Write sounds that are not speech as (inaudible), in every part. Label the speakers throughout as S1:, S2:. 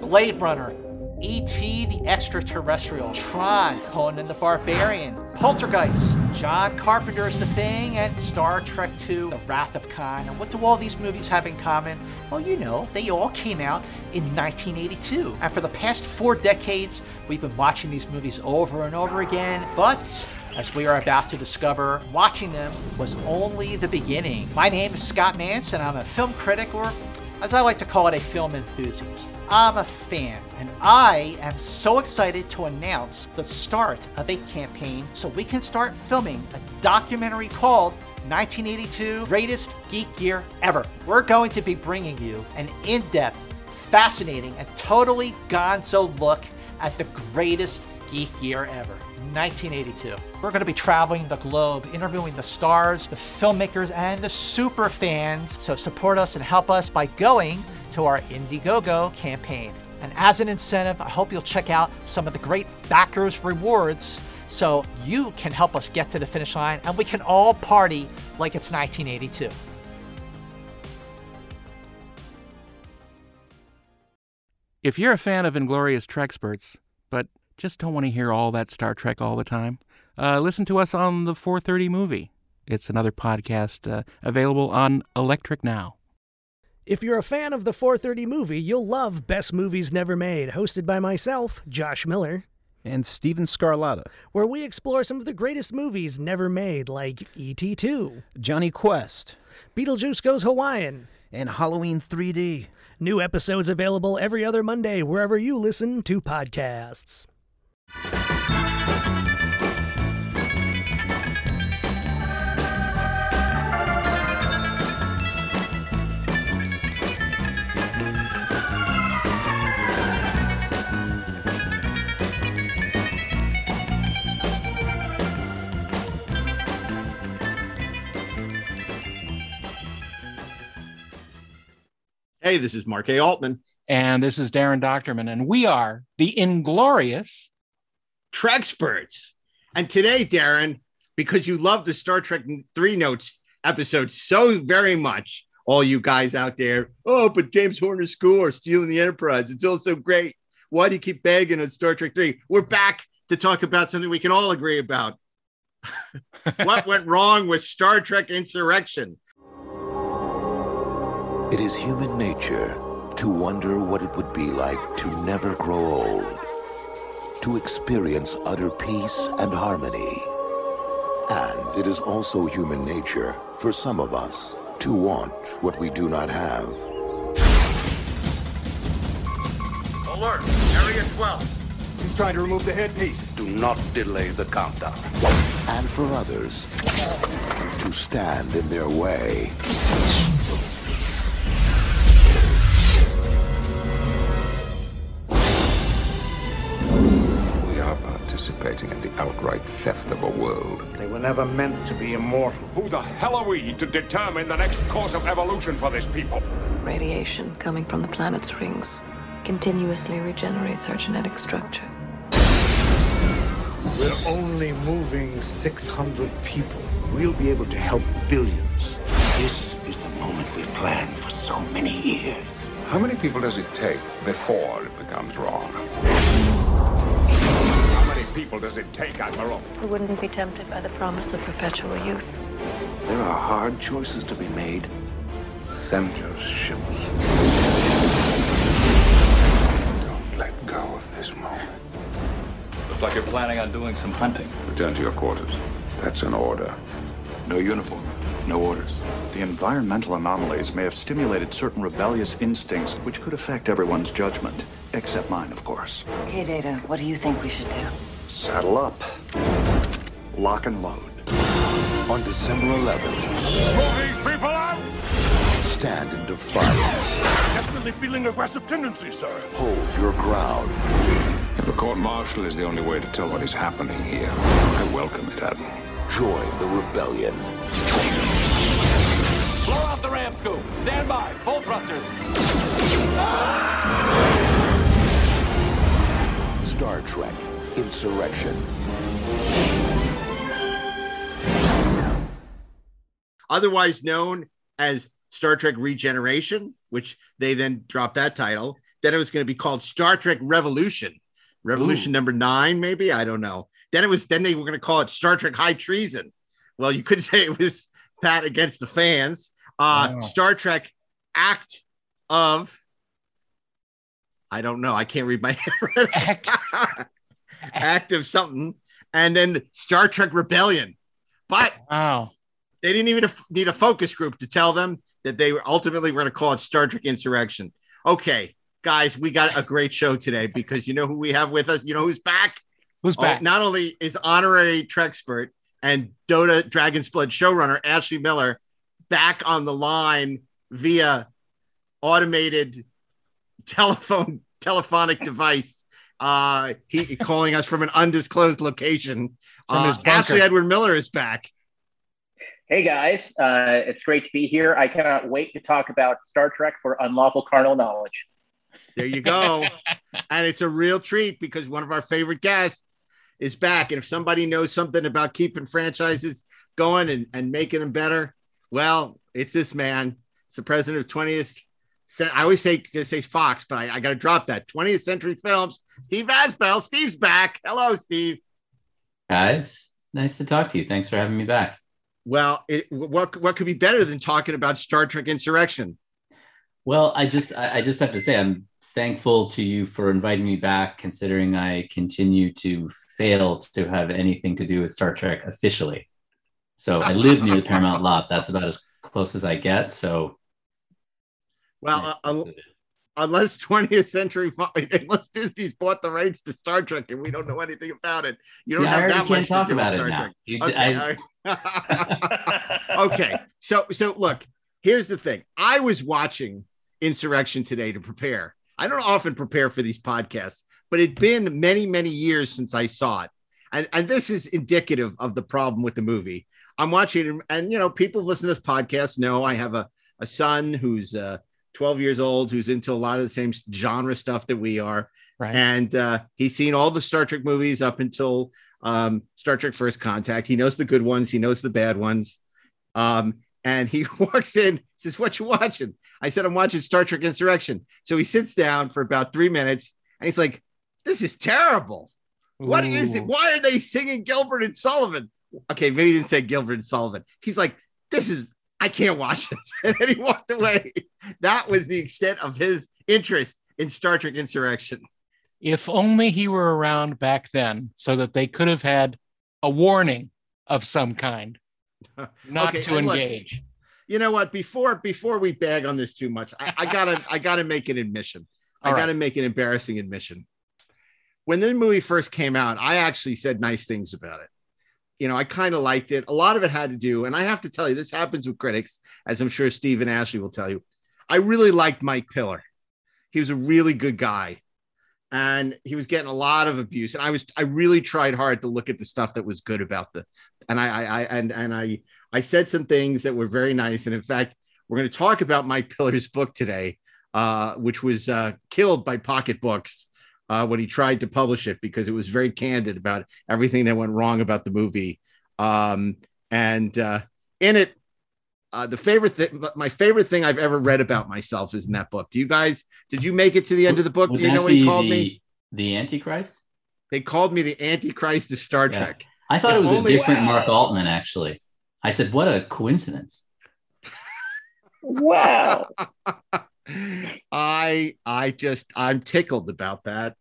S1: Blade Runner, E.T. the Extraterrestrial, Tron, Conan the Barbarian, Poltergeist, John Carpenter's The Thing, and Star Trek II, The Wrath of Khan. And what do all these movies have in common? Well, you know, they all came out in 1982. And for the past four decades, we've been watching these movies over and over again, but as we are about to discover, watching them was only the beginning. My name is Scott Mantz, and I'm a film critic, or as I like to call it, a film enthusiast. I'm a fan, and I am so excited to announce the start of a campaign so we can start filming a documentary called 1982 Greatest Geek Year Ever. We're going to be bringing you an in depth, fascinating, and totally gonzo look at the greatest geek year ever. 1982. We're going to be traveling the globe, interviewing the stars, the filmmakers, and the super fans. So support us and help us by going to our Indiegogo campaign. And as an incentive, I hope you'll check out some of the great backers rewards so you can help us get to the finish line and we can all party like it's 1982.
S2: If you're a fan of Inglorious Treksperts, but just don't want to hear all that Star Trek all the time, uh, listen to us on the 430 movie. It's another podcast uh, available on Electric Now.
S3: If you're a fan of the 430 movie, you'll love Best Movies Never Made, hosted by myself, Josh Miller,
S4: and Steven Scarlatta,
S3: where we explore some of the greatest movies never made, like E.T. 2,
S4: Jonny Quest,
S3: Beetlejuice Goes Hawaiian,
S4: and Halloween 3D.
S3: New episodes available every other Monday wherever you listen to podcasts.
S5: Hey, this is Mark A. Altman.
S2: And this is Daren Dochterman, and we are the Inglorious
S5: Treksperts. And today, Daren, because you love the Star Trek Three Notes episode so very much, all you guys out there, oh, but James Horner's school or stealing the Enterprise, it's all so great. Why do you keep begging on Star Trek 3? We're back to talk about something we can all agree about. (laughs) what went wrong with Star Trek Insurrection?
S6: It is human nature to wonder what it would be like to never grow old, to experience utter peace and harmony. And it is also human nature for some of us to want what we do not have.
S7: Alert! Area 12.
S8: He's trying to remove the headpiece.
S7: Do not delay the countdown.
S6: And for others, to stand in their way.
S9: Outright theft of a world.
S10: They were never meant to be immortal.
S9: Who the hell are we to determine the next course of evolution for this people?
S11: Radiation coming from the planet's rings continuously regenerates our genetic structure.
S10: We're only moving 600 people. We'll be able to help billions. This is the moment we've planned for so many years.
S9: How many people does it take before it becomes wrong? People does it take, Admiral?
S11: Who wouldn't be tempted by the promise of perpetual youth?
S10: There are hard choices to be made. Send your ships.
S9: Don't let go of this moment.
S12: Looks like you're planning on doing some hunting.
S9: Return to your quarters. That's an order.
S12: No uniform, no orders. The environmental anomalies may have stimulated certain rebellious instincts which could affect everyone's judgment. Except mine, of course.
S11: Okay, Data, what do you think we should do?
S12: Saddle up. Lock and load.
S6: On December 11th.
S9: Move these people out!
S6: Stand in defiance.
S7: Definitely feeling aggressive tendencies, sir.
S6: Hold your ground.
S9: If a court martial is the only way to tell what is happening here, I welcome it, Admiral.
S6: Join the rebellion.
S13: Blow off the ram scoop. Stand by. Full thrusters.
S6: Star Trek Insurrection.
S5: Otherwise known as Star Trek Regeneration, which they then dropped that title. Then it was going to be called Star Trek Revolution, Revolution number nine, maybe I don't know. Then it was then they were going to call it Star Trek High Treason. Well, you could (laughs) say it was Pat against the fans. Uh,
S2: Wow.
S5: Star Trek Act of I don't know. I can't read my (laughs)
S1: Act. (laughs)
S5: Act of something, and then Star Trek Rebellion. But
S2: Wow.
S5: they didn't even need a focus group to tell them that they were ultimately were going to call it Star Trek Insurrection. Okay, guys, we got a great show today because you know who we have with us. You know who's back.
S2: Who's
S5: Oh,
S2: back?
S5: not only is honorary Trekspert and Dota Dragon's Blood showrunner Ashley Miller back on the line via automated telephone telephonic device. Uh, he calling us from an undisclosed location.
S2: From
S5: Uh,
S2: his bunker.
S5: Ashley Edward Miller is back.
S8: Hey guys, uh, it's great to be here. I cannot wait to talk about Star Trek for unlawful carnal knowledge.
S5: There you go. (laughs) and it's a real treat because one of our favorite guests is back. And if somebody knows something about keeping franchises going and, and making them better, well, it's this man. It's the president of 20th. I always say, say Fox, but I, I got to drop that 20th Century Films. Steve Asbell. Steve's back. Hello, Steve.
S14: Guys, nice to talk to you. Thanks for having me back.
S5: Well, it, what what could be better than talking about Star Trek Insurrection?
S14: Well, I just I just have to say I'm thankful to you for inviting me back, considering I continue to fail to have anything to do with Star Trek officially. So I live near the Paramount lot. That's about as close as I get. So
S5: Well, uh, unless 20th Century, (laughs) unless Disney's bought the rights to Star Trek and we don't know anything about it, you don't
S14: See,
S5: have that much to
S14: talk
S5: do
S14: about it now.
S5: Trek.
S14: You-
S5: okay,
S14: I- (laughs)
S5: okay. So, so look, here's the thing. I was watching Insurrection today to prepare. I don't often prepare for these podcasts, but it'd been many, many years since I saw it. And, and this is indicative of the problem with the movie. I'm watching it, and you know, people listen to this podcast know I have a, a son who's uh, 12 years old, who's into a lot of the same genre stuff that we are.
S2: Right.
S5: And uh, he's seen all the Star Trek movies up until um, Star Trek First Contact. He knows the good ones, he knows the bad ones. Um, and he (laughs) walks in, says, What you watching? I said, I'm watching Star Trek Insurrection. So he sits down for about three minutes and he's like, This is terrible. What is it? Why are they singing Gilbert and Sullivan? Okay, maybe he didn't say Gilbert and Sullivan. He's like, This is, I can't watch this. (laughs) And he walked away. That was the extent of his interest in Star Trek Insurrection.
S2: If only he were around back then so that they could have had a warning of some kind, (laughs) not
S5: Okay,
S2: to
S5: and look,
S2: engage.
S5: you know what? Before before we bag on this too much, I, I gotta I gotta make an admission. I
S2: All right.
S5: gotta make an embarrassing admission. When the movie first came out, I actually said nice things about it. You know, I kind of liked it. A lot of it had to do, and I have to tell you, this happens with critics, as I'm sure Steve and Ashley will tell you. I really liked Mike Piller. He was a really good guy. And he was getting a lot of abuse. And I was I really tried hard to look at the stuff that was good about the and I, I, I and and I I said some things that were very nice. And in fact, we're going to talk about Mike Piller's book today, uh, which was uh, killed by Pocket Books uh, when he tried to publish it because it was very candid about everything that went wrong about the movie. Um, and uh, in it, uh, the favorite thing, my favorite thing I've ever read about myself is in that book. Do you guys? Did you make it to the end of the book?
S14: would
S5: Do you know what he called
S14: the,
S5: me?
S14: The Antichrist?
S5: They called me the Antichrist of Star
S14: Yeah.
S5: Trek.
S14: I thought
S5: If
S14: it was
S5: only-
S14: a different Mark Altman, actually. I said, what a coincidence.
S8: Wow. (laughs)
S5: I I just I'm tickled about that.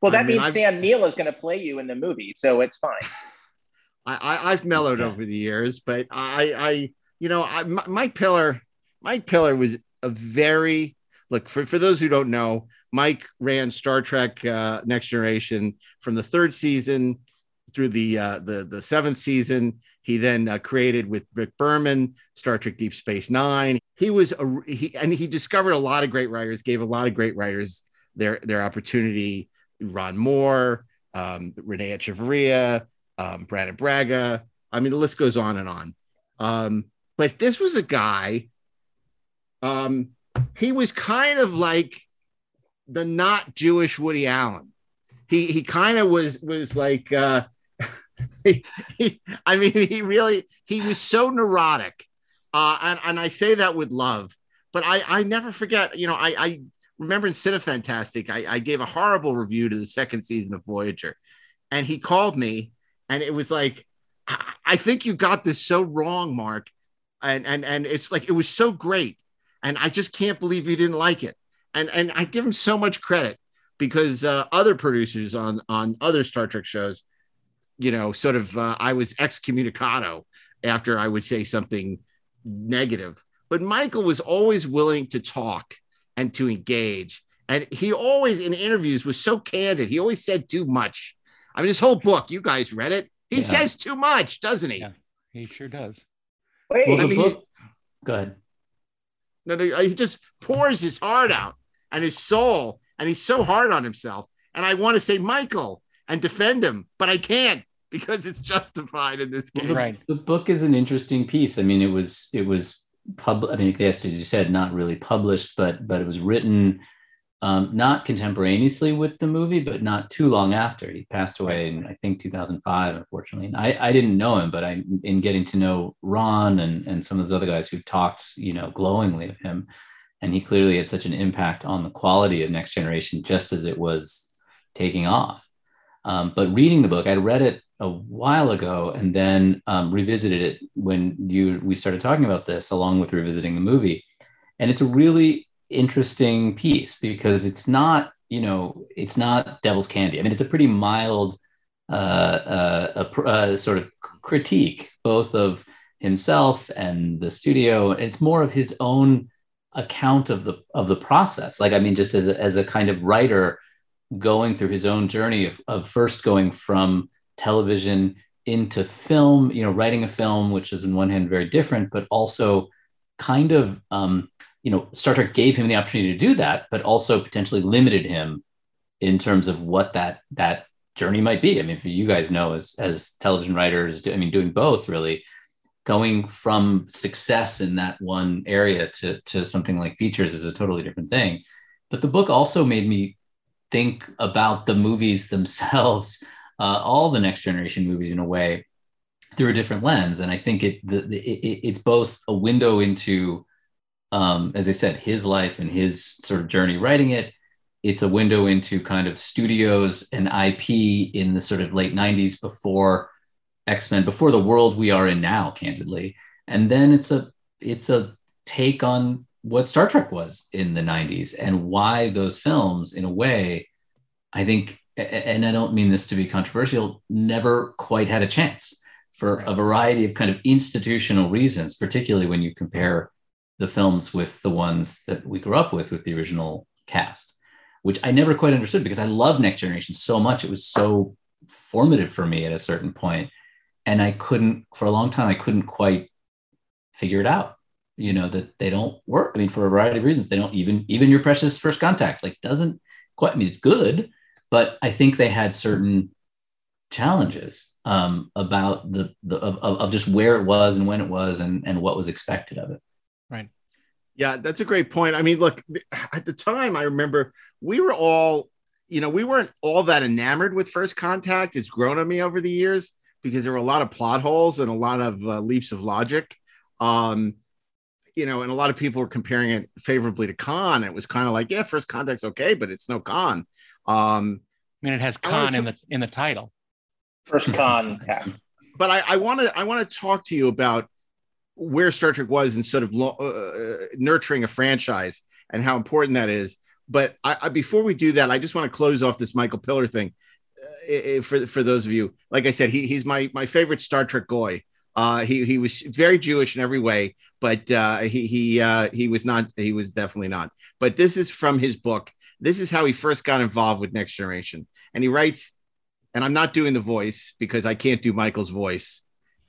S8: Well,
S5: I
S8: that
S5: mean,
S8: means
S5: I've-
S8: Sam Neill is going to play you in the movie, so it's fine. (laughs)
S5: I, I I've mellowed over the years, but I I you know I M- Mike Piller Mike Piller was a very look for for those who don't know Mike ran Star Trek uh, Next Generation from the third season through the uh, the the seventh season. He then uh, created with Rick Berman Star Trek Deep Space Nine. He was a he and he discovered a lot of great writers, gave a lot of great writers their their opportunity. Ron Moore, um, Renee Echevarria, um, Brannon Braga. I mean, the list goes on and on. Um, but this was a guy. Um, he was kind of like the not Jewish Woody Allen. He he kind of was was like. Uh, he, (laughs) I mean, he really he was so neurotic, uh, and and I say that with love. But I I never forget. You know, I I remember in Cinefantastique, I, I gave a horrible review to the second season of Voyager, and he called me, and it was like, I, I think you got this so wrong, Mark, and and and it's like it was so great, and I just can't believe you didn't like it, and and I give him so much credit because uh, other producers on on other Star Trek shows, you know, sort of uh, I was excommunicado after I would say something negative, but Michael was always willing to talk and to engage. And he always in interviews was so candid. He always said too much. I mean, his whole book, you guys read it. He
S2: Yeah.
S5: says too much, doesn't he?
S2: He sure does.
S8: Wait,
S14: Well, the
S5: I mean,
S14: book. Go ahead.
S5: No, no, he just pours his heart out and his soul, and he's so hard on himself. And I want to say Michael and defend him, but I can't because it's justified in this case.
S14: Right. the book is an interesting piece. I mean, it was it was pub. I mean, yes, as you said, not really published, but but it was written um, not contemporaneously with the movie, but not too long after. He passed away in I think 2005, unfortunately. And I I didn't know him, but I in getting to know Ron and and some of those other guys who talked, you know, glowingly of him, and he clearly had such an impact on the quality of Next Generation, just as it was taking off. Um, but reading the book, I'd read it a while ago and then um, revisited it when you we started talking about this, along with revisiting the movie. And it's a really interesting piece because it's not, you know, it's not devil's candy. I mean, it's a pretty mild uh, uh, uh, sort of critique, both of himself and the studio. It's more of his own account of the of the process. Like, I mean, just as a, as a kind of writer going through his own journey of, of first going from television into film, you know, writing a film, which is in one hand very different, but also kind of, um, you know, Star Trek gave him the opportunity to do that, but also potentially limited him in terms of what that that journey might be. I mean, for you guys know, as as television writers, I mean, doing both really, going from success in that one area to to something like features is a totally different thing. But the book also made me think about the movies themselves, (laughs) uh, all the next generation movies in a way through a different lens. And I think it, the, the, it it's both a window into, um, as I said, his life and his sort of journey writing it. It's a window into kind of studios and IP in the sort of late 90s before X-Men, before the world we are in now, candidly. And then it's a it's a take on what Star Trek was in the 90s and why those films, in a way, I think, and I don't mean this to be controversial, never quite had a chance for a variety of kind of institutional reasons, particularly when you compare the films with the ones that we grew up with, with the original cast, which I never quite understood because I love Next Generation so much. It was so formative for me at a certain point, And I couldn't, for a long time, I couldn't quite figure it out you know that they don't work i mean for a variety of reasons they don't even even your precious first contact like doesn't quite i mean it's good but i think they had certain challenges um, about the, the of, of of just where it was and when it was and and what was expected of it
S2: Right.
S5: Yeah, that's a great point. I mean, look, at the time, I remember we were all, you know, we weren't all that enamored with First Contact. It's grown on me over the years because there were a lot of plot holes and a lot of uh, leaps of logic. Um, you know, and a lot of people were comparing it favorably to Khan. It was kind of like, yeah, First Contact's okay, but it's no Khan. Um,
S2: I mean, it has
S5: I wanna
S2: con in the in the title.
S8: First contact.
S5: but I, I want to I want to talk to you about where Star Trek was in sort of lo- uh, nurturing a franchise and how important that is. But I, I, before we do that, I just want to close off this Michael Piller thing. Uh, for for those of you, like I said, he, he's my my favorite Star Trek guy. Uh, he he was very Jewish in every way, but uh, he he uh, he was not. He was definitely not. But this is from his book. This is how he first got involved with Next Generation, and he writes. And I'm not doing the voice because I can't do Michael's voice.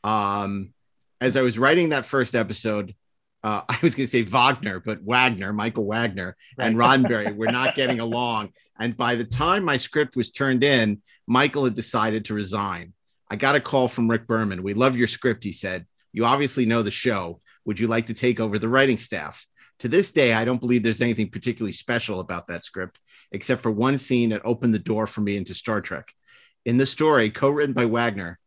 S5: Um, as I was writing that first episode, uh, (laughs) I was going to say Wagner, but Wagner, Michael Wagner, and Roddenberry were not (laughs) getting along. And by the time my script was turned in, Michael had decided to resign. I got a call from Rick Berman. We love your script, he said. You obviously know the show. Would you like to take over the writing staff? To this day, I don't believe there's anything particularly special about that script, except for one scene that opened the door for me into Star Trek. In the story, co written by Wagner,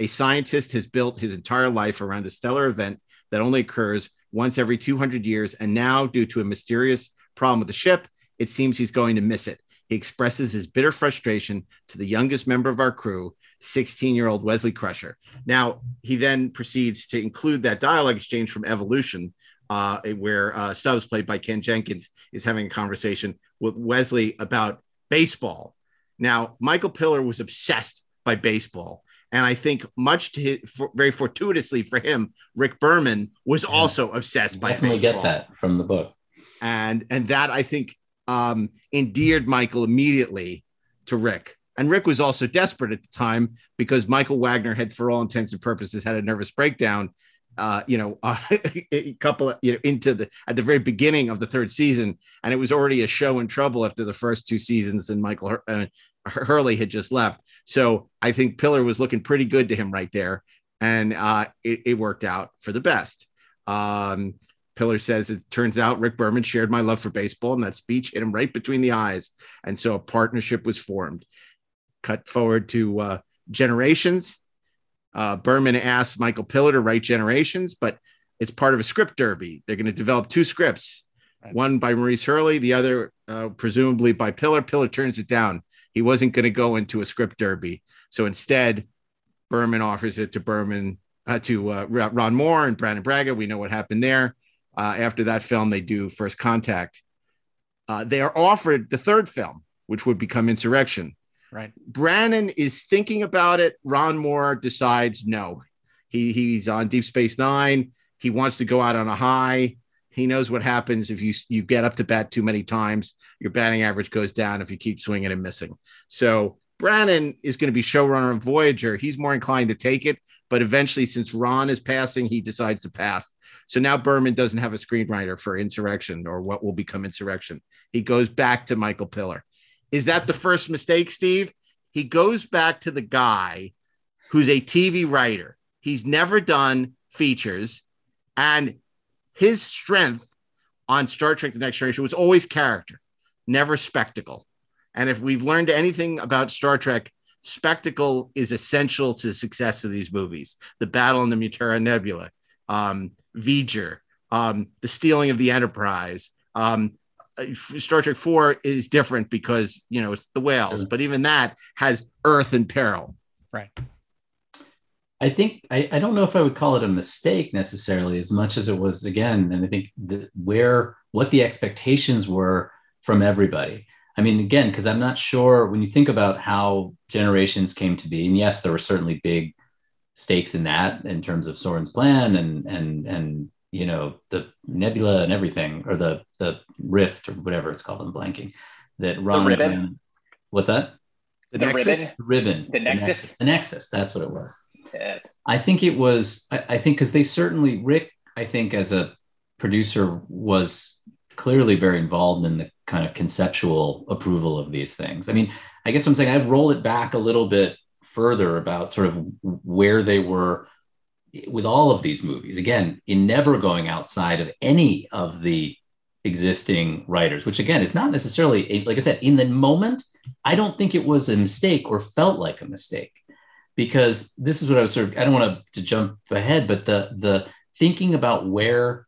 S5: a scientist has built his entire life around a stellar event that only occurs once every 200 years. And now, due to a mysterious problem with the ship, it seems he's going to miss it. He expresses his bitter frustration to the youngest member of our crew, 16 year old Wesley Crusher. Now, he then proceeds to include that dialogue exchange from Evolution, uh, where uh, Stubbs, played by Ken Jenkins, is having a conversation with Wesley about baseball. Now, Michael Piller was obsessed by baseball. And I think, much to his, for, very fortuitously for him, Rick Berman was also obsessed by
S14: Definitely
S5: baseball
S14: get that from the book.
S5: and and that I think um, endeared Michael immediately to Rick. And Rick was also desperate at the time because Michael Wagner had, for all intents and purposes, had a nervous breakdown. Uh, you know, uh, (laughs) a couple of, you know into the at the very beginning of the third season, and it was already a show in trouble after the first two seasons, and Michael Hur- uh, Hurley had just left. So I think Piller was looking pretty good to him right there, and uh, it, it worked out for the best. Um, Piller says it turns out Rick Berman shared my love for baseball, and that speech hit him right between the eyes. And so a partnership was formed. Cut forward to uh, Generations. Uh, Berman asked Michael Piller to write Generations, but it's part of a script derby. They're going to develop two scripts, one by Maurice Hurley, the other uh, presumably by Piller. Piller turns it down. He wasn't going to go into a script derby. So instead, Berman offers it to Berman uh, to uh, Ron Moore and Brannon Braga. We know what happened there. Uh, after that film, they do First Contact. Uh, they are offered the third film, which would become Insurrection.
S1: Right.
S5: Brannon is thinking about it. Ron Moore decides no. He he's on Deep Space Nine. He wants to go out on a high. He knows what happens if you you get up to bat too many times. Your batting average goes down if you keep swinging and missing. So Brannon is going to be showrunner of Voyager. He's more inclined to take it, but eventually, since Ron is passing, he decides to pass. So now Berman doesn't have a screenwriter for Insurrection or what will become Insurrection. He goes back to Michael Piller. Is that the first mistake, Steve? He goes back to the guy who's a TV writer. He's never done features, and his strength on Star Trek The Next Generation was always character, never spectacle. And if we've learned anything about Star Trek, spectacle is essential to the success of these movies. The battle in the Mutara Nebula, um, V'ger, um, the stealing of the Enterprise. Um, Uh, Star Trek 4 is different because, you know, it's the whales, but even that has Earth in peril.
S1: Right.
S14: I think I, I don't know if I would call it a mistake necessarily as much as it was again, and I think the, where what the expectations were from everybody. I mean, again, because I'm not sure when you think about how generations came to be, and yes, there were certainly big stakes in that in terms of Soran's plan and and and you know the nebula and everything, or the the rift or whatever it's called. I'm blanking. That Ron
S8: ribbon.
S14: ran- What's that?
S8: The The Nexus? ribbon?
S14: The ribbon.
S8: The Nexus?
S14: The Nexus. That's what it was.
S8: Yes.
S14: I think it was, I, I think, because they certainly, Rick, I think, as a producer, was clearly very involved in the kind of conceptual approval of these things. I mean, I guess what I'm saying, I'd roll it back a little bit further about sort of where they were with all of these movies. Again, in never going outside of any of the existing writers, which again is not necessarily, a, like I said, in the moment, I don't think it was a mistake or felt like a mistake because this is what I was sort of I don't want to, to jump ahead, but the the thinking about where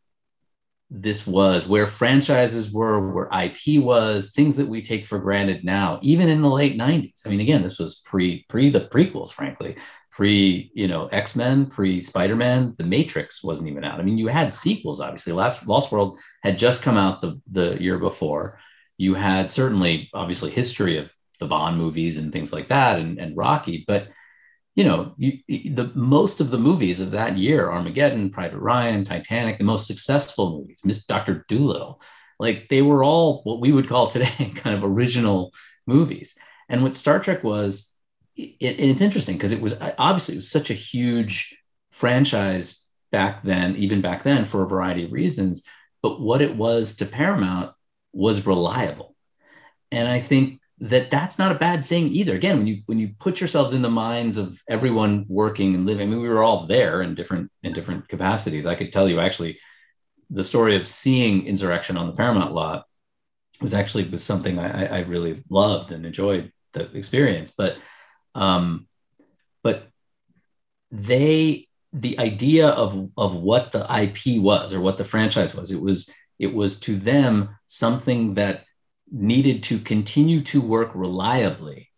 S14: this was, where franchises were, where IP was, things that we take for granted now, even in the late 90s. I mean, again, this was pre pre the prequels, frankly, pre, you know, X-Men, pre Spider-Man, The Matrix wasn't even out. I mean, you had sequels, obviously. Last Lost World had just come out the, the year before. You had certainly obviously history of the Bond movies and things like that and, and Rocky, but you know, you, the most of the movies of that year, Armageddon, Private Ryan, Titanic, the most successful movies, Miss Doctor Doolittle, like they were all what we would call (laughs) today kind of original movies. And what Star Trek was, it, and it's interesting because it was obviously it was such a huge franchise back then, even back then, for a variety of reasons. But what it was to Paramount was reliable, and I think that that's not a bad thing either. Again, when you when you put yourselves in the minds of everyone working and living, I mean, we were all there in different in different capacities. I could tell you actually the story of seeing Insurrection on the Paramount lot was actually was something I, I really loved and enjoyed the experience. But um, but they the idea of of what the IP was or what the franchise was, it was it was to them something that needed to continue to work reliably.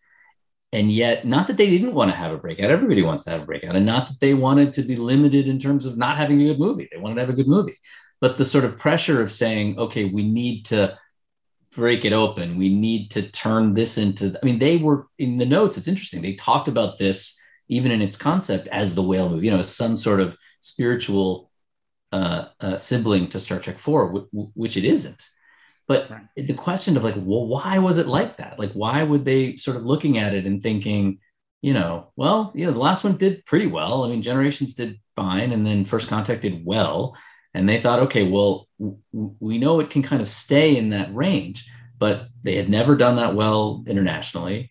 S14: And yet, not that they didn't want to have a breakout. Everybody wants to have a breakout. And not that they wanted to be limited in terms of not having a good movie. They wanted to have a good movie. But the sort of pressure of saying, okay, we need to break it open. We need to turn this into, I mean, they were in the notes. It's interesting. They talked about this even in its concept as the whale movie, you know, some sort of spiritual uh, uh, sibling to Star Trek 4, w- w- which it isn't. But right. the question of like, well, why was it like that? Like, why would they sort of looking at it and thinking, you know, well, you know, the last one did pretty well. I mean, Generations did fine, and then First Contact did well. And they thought, okay, well, w- we know it can kind of stay in that range, but they had never done that well internationally.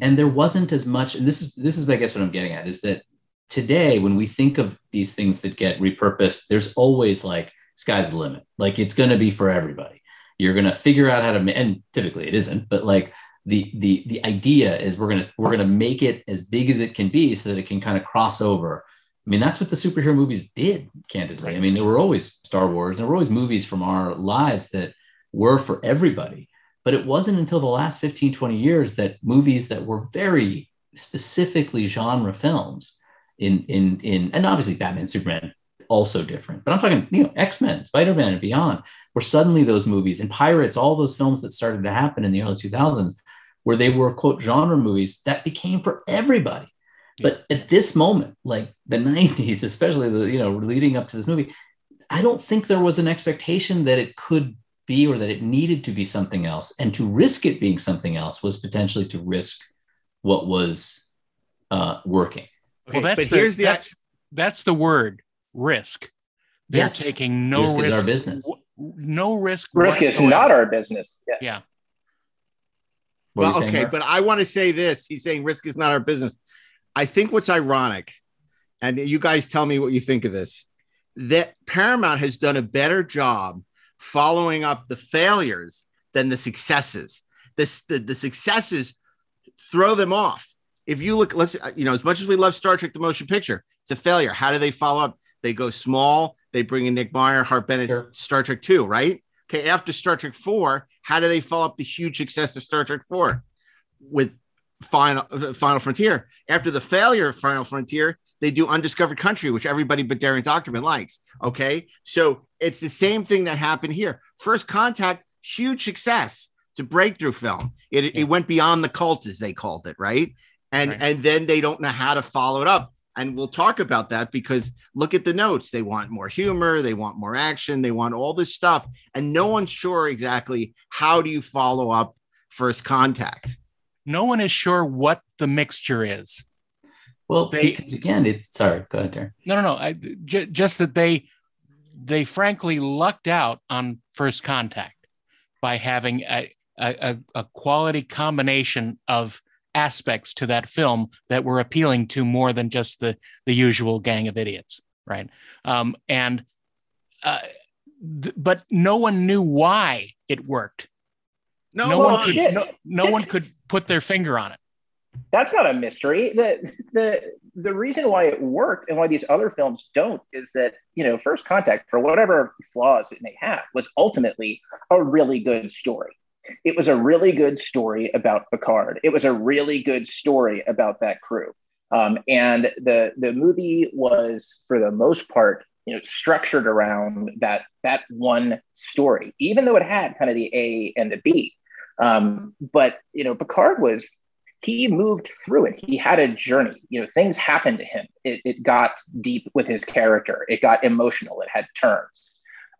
S14: And there wasn't as much, and this is this is I guess what I'm getting at is that today when we think of these things that get repurposed, there's always like sky's the limit. Like it's going to be for everybody you're going to figure out how to and typically it isn't but like the the the idea is we're to we're going to make it as big as it can be so that it can kind of cross over i mean that's what the superhero movies did candidly i mean there were always star wars there were always movies from our lives that were for everybody but it wasn't until the last 15 20 years that movies that were very specifically genre films in in in and obviously batman superman also different. But I'm talking, you know, X Men, Spider Man, and beyond, where suddenly those movies and Pirates, all those films that started to happen in the early 2000s, where they were quote genre movies that became for everybody. But at this moment, like the (laughs) 90s, especially the, you know, leading up to this movie, I don't think there was an expectation that it could be or that it needed to be something else. And to risk it being something else was potentially to risk what was uh, working.
S2: Well, that's but the, here's the that's, that's the word risk. They're yes. taking no risk.
S14: risk is our business.
S2: No risk.
S8: Risk is not our business.
S2: Yeah. yeah.
S5: Well, okay, but I want to say this. He's saying risk is not our business. I think what's ironic, and you guys tell me what you think of this, that Paramount has done a better job following up the failures than the successes. This the, the successes throw them off. If you look, let's you know, as much as we love Star Trek the motion picture, it's a failure. How do they follow up? They go small. They bring in Nick Meyer, Harve Bennett, sure. Star Trek 2, right? Okay, after Star Trek 4, how do they follow up the huge success of Star Trek 4 with Final uh, Final Frontier? After the failure of Final Frontier, they do Undiscovered Country, which everybody but Daren Dochterman likes. Okay, so it's the same thing that happened here. First Contact, huge success. It's a breakthrough film. It, yeah. it went beyond the cult, as they called it, right? And right. and then they don't know how to follow it up and we'll talk about that because look at the notes they want more humor they want more action they want all this stuff and no one's sure exactly how do you follow up first contact
S2: no one is sure what the mixture is
S14: well they, because again it's sorry go ahead Daren.
S2: no no no I, j- just that they they frankly lucked out on first contact by having a, a, a quality combination of aspects to that film that were appealing to more than just the the usual gang of idiots, right? Um, and uh, th- but no one knew why it worked.
S8: No, no well,
S2: one could.
S8: Shit.
S2: No, no one could put their finger on it.
S8: That's not a mystery. The the the reason why it worked and why these other films don't is that you know First Contact, for whatever flaws it may have, was ultimately a really good story. It was a really good story about Picard. It was a really good story about that crew. Um, and the the movie was, for the most part, you know, structured around that that one story, even though it had kind of the A and the B. Um, but you know, Picard was he moved through it. He had a journey. You know, things happened to him. It, it got deep with his character. It got emotional. It had turns.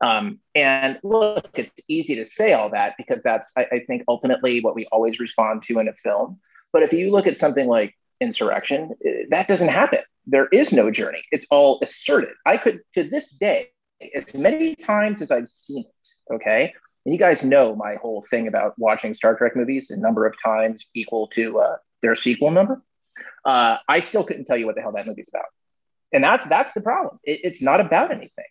S8: Um, and look, it's easy to say all that because that's, I, I, think, ultimately what we always respond to in a film. But if you look at something like Insurrection, eh, that doesn't happen. There is no journey. It's all asserted. I could, to this day, as many times as I've seen it, okay? And you guys know my whole thing about watching Star Trek movies, the number of times equal to uh, their sequel number. Uh, I still couldn't tell you what the hell that movie's about. And that's that's the problem. It, it's not about anything.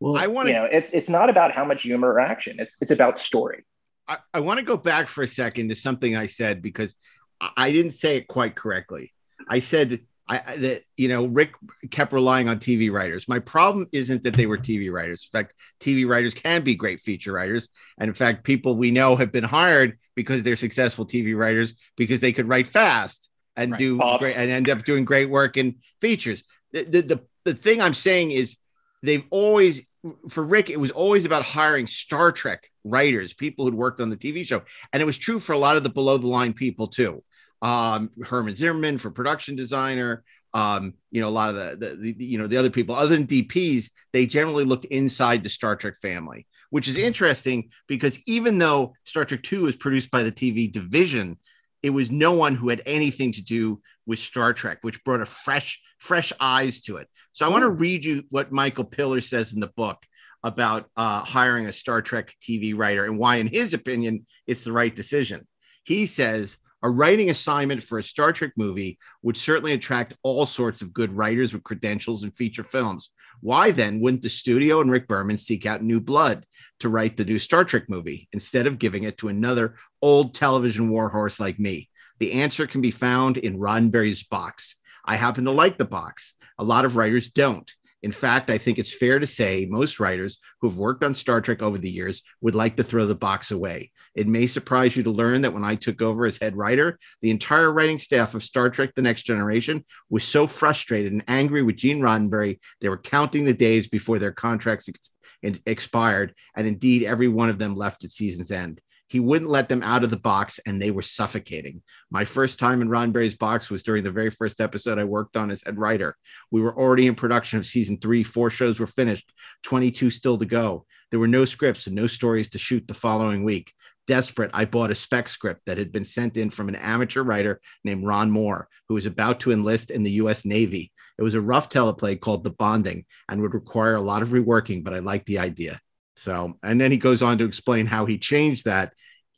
S8: Well, I want to. You know, it's it's not about how much humor or action. It's it's about story.
S5: I, I want to go back for a second to something I said because I didn't say it quite correctly. I said I, that you know Rick kept relying on TV writers. My problem isn't that they were TV writers. In fact, TV writers can be great feature writers, and in fact, people we know have been hired because they're successful TV writers because they could write fast and
S8: Right.
S5: do
S8: Pops.
S5: great, and end up doing great work in features. The, the the the thing I'm saying is they've always for Rick it was always about hiring Star Trek writers, people who'd worked on the TV show, and it was true for a lot of the below the line people too. Um, Herman Zimmerman for production designer. Um, you know, a lot of the, the, the you know the other people other than DPs, they generally looked inside the Star Trek family, which is interesting because even though Star Trek Two was produced by the TV division, it was no one who had anything to do with Star Trek, which brought a fresh, fresh eyes to it. So I want to read you what Michael Piller says in the book about uh, hiring a Star Trek TV writer and why, in his opinion, it's the right decision. He says a writing assignment for a Star Trek movie would certainly attract all sorts of good writers with credentials in feature films. Why then wouldn't the studio and Rick Berman seek out new blood to write the new Star Trek movie instead of giving it to another old television warhorse like me? The answer can be found in Roddenberry's box. I happen to like the box. A lot of writers don't. In fact, I think it's fair to say most writers who've worked on Star Trek over the years would like to throw the box away. It may surprise you to learn that when I took over as head writer, the entire writing staff of Star Trek The Next Generation was so frustrated and angry with Gene Roddenberry, they were counting the days before their contracts ex- expired. And indeed, every one of them left at season's end. He wouldn't let them out of the box, and they were suffocating. My first time in Roddenberry's box was during the very first episode I worked on as head writer. We were already in production of season three. Four shows were finished, 22 still to go. There were no scripts and no stories to shoot the following week. Desperate, I bought a spec script that had been sent in from an amateur writer named Ron Moore, who was about to enlist in the US Navy. It was a rough teleplay called The Bonding and would require a lot of reworking, but I liked the idea. So, and then he goes on to explain how he changed that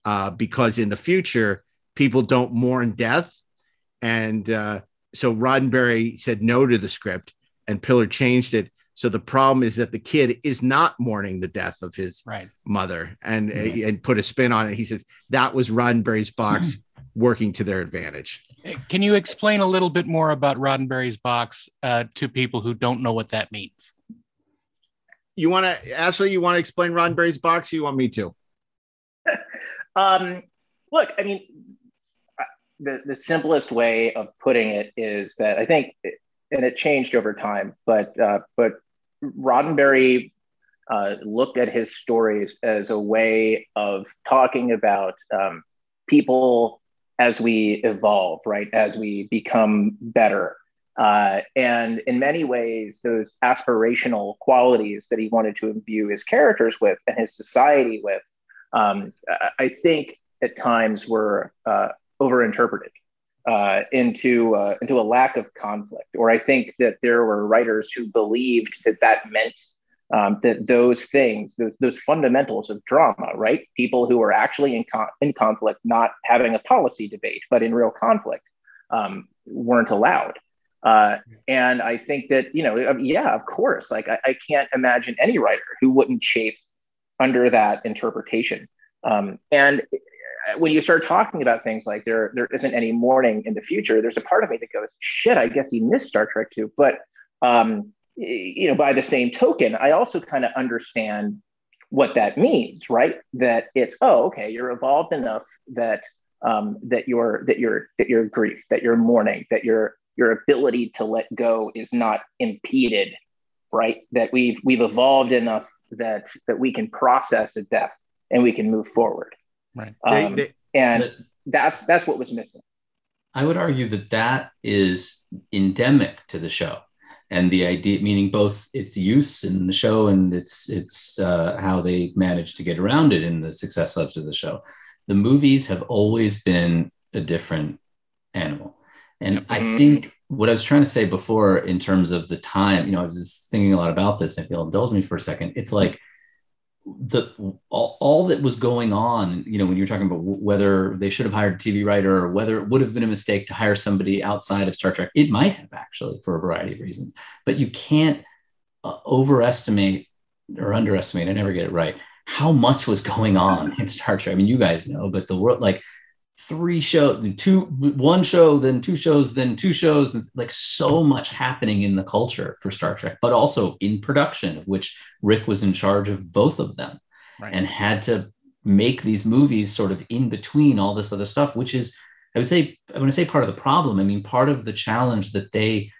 S5: uh, because in the future, people don't mourn death. And uh, so Roddenberry said no to the script and Piller changed it. So the problem is that the kid is not mourning the death of his
S2: Right.
S5: mother and and put a spin on it. He says that was Roddenberry's box working to their advantage.
S2: Can you explain a little bit more about Roddenberry's box uh, to people who don't know what that means?
S5: You want to Ashley, you want to explain Roddenberry's box? You want me to? (laughs)
S8: Um, look, I mean, the the simplest way of putting it is that I think, and it changed over time, but uh, but Roddenberry uh, looked at his stories as a way of talking about um, people as we evolve, right? As we become better. Uh, and in many ways, those aspirational qualities that he wanted to imbue his characters with and his society with, um, I- think at times were uh, overinterpreted uh, into uh, into a lack of conflict. Or I think that there were writers who believed that that meant um, that those things, those those fundamentals of drama, right? People who are actually in con- in conflict, not having a policy debate, but in real conflict, um, weren't allowed. Uh, and I think that you know, yeah, of course. Like I, I can't imagine any writer who wouldn't chafe under that interpretation. Um, and when you start talking about things like there there isn't any mourning in the future, there's a part of me that goes, shit, I guess he missed Star Trek too. But um, you know, by the same token, I also kind of understand what that means, right? That it's oh, okay, you're evolved enough that um, that your that your that your grief, that your mourning, that your your ability to let go is not impeded, right? That we've we've evolved enough that that we can process a death and we can move forward.
S2: Right.
S8: Um, and that's that's what was missing.
S14: I would argue that that is endemic to the show, and the idea, meaning both its use in the show and its its uh, how they managed to get around it in the success of the show. The movies have always been a different animal, and I think what I was trying to say before, in terms of the time, you know, I was just thinking a lot about this. If you'll indulge me for a second, it's like the all, all that was going on you know when you're talking about w- whether they should have hired a tv writer or whether it would have been a mistake to hire somebody outside of star trek. It might have actually for a variety of reasons. But you can't uh, overestimate or underestimate i never get it right how much was going on in star trek. I mean you guys know but the world like three shows, two, one show, then two shows, then two shows, and like so much happening in the culture for Star Trek, but also in production, of which Rick was in charge of both of them
S2: Right.
S14: and had to make these movies sort of in between all this other stuff, which is, I would say, I want to say part of the problem. I mean, part of the challenge that they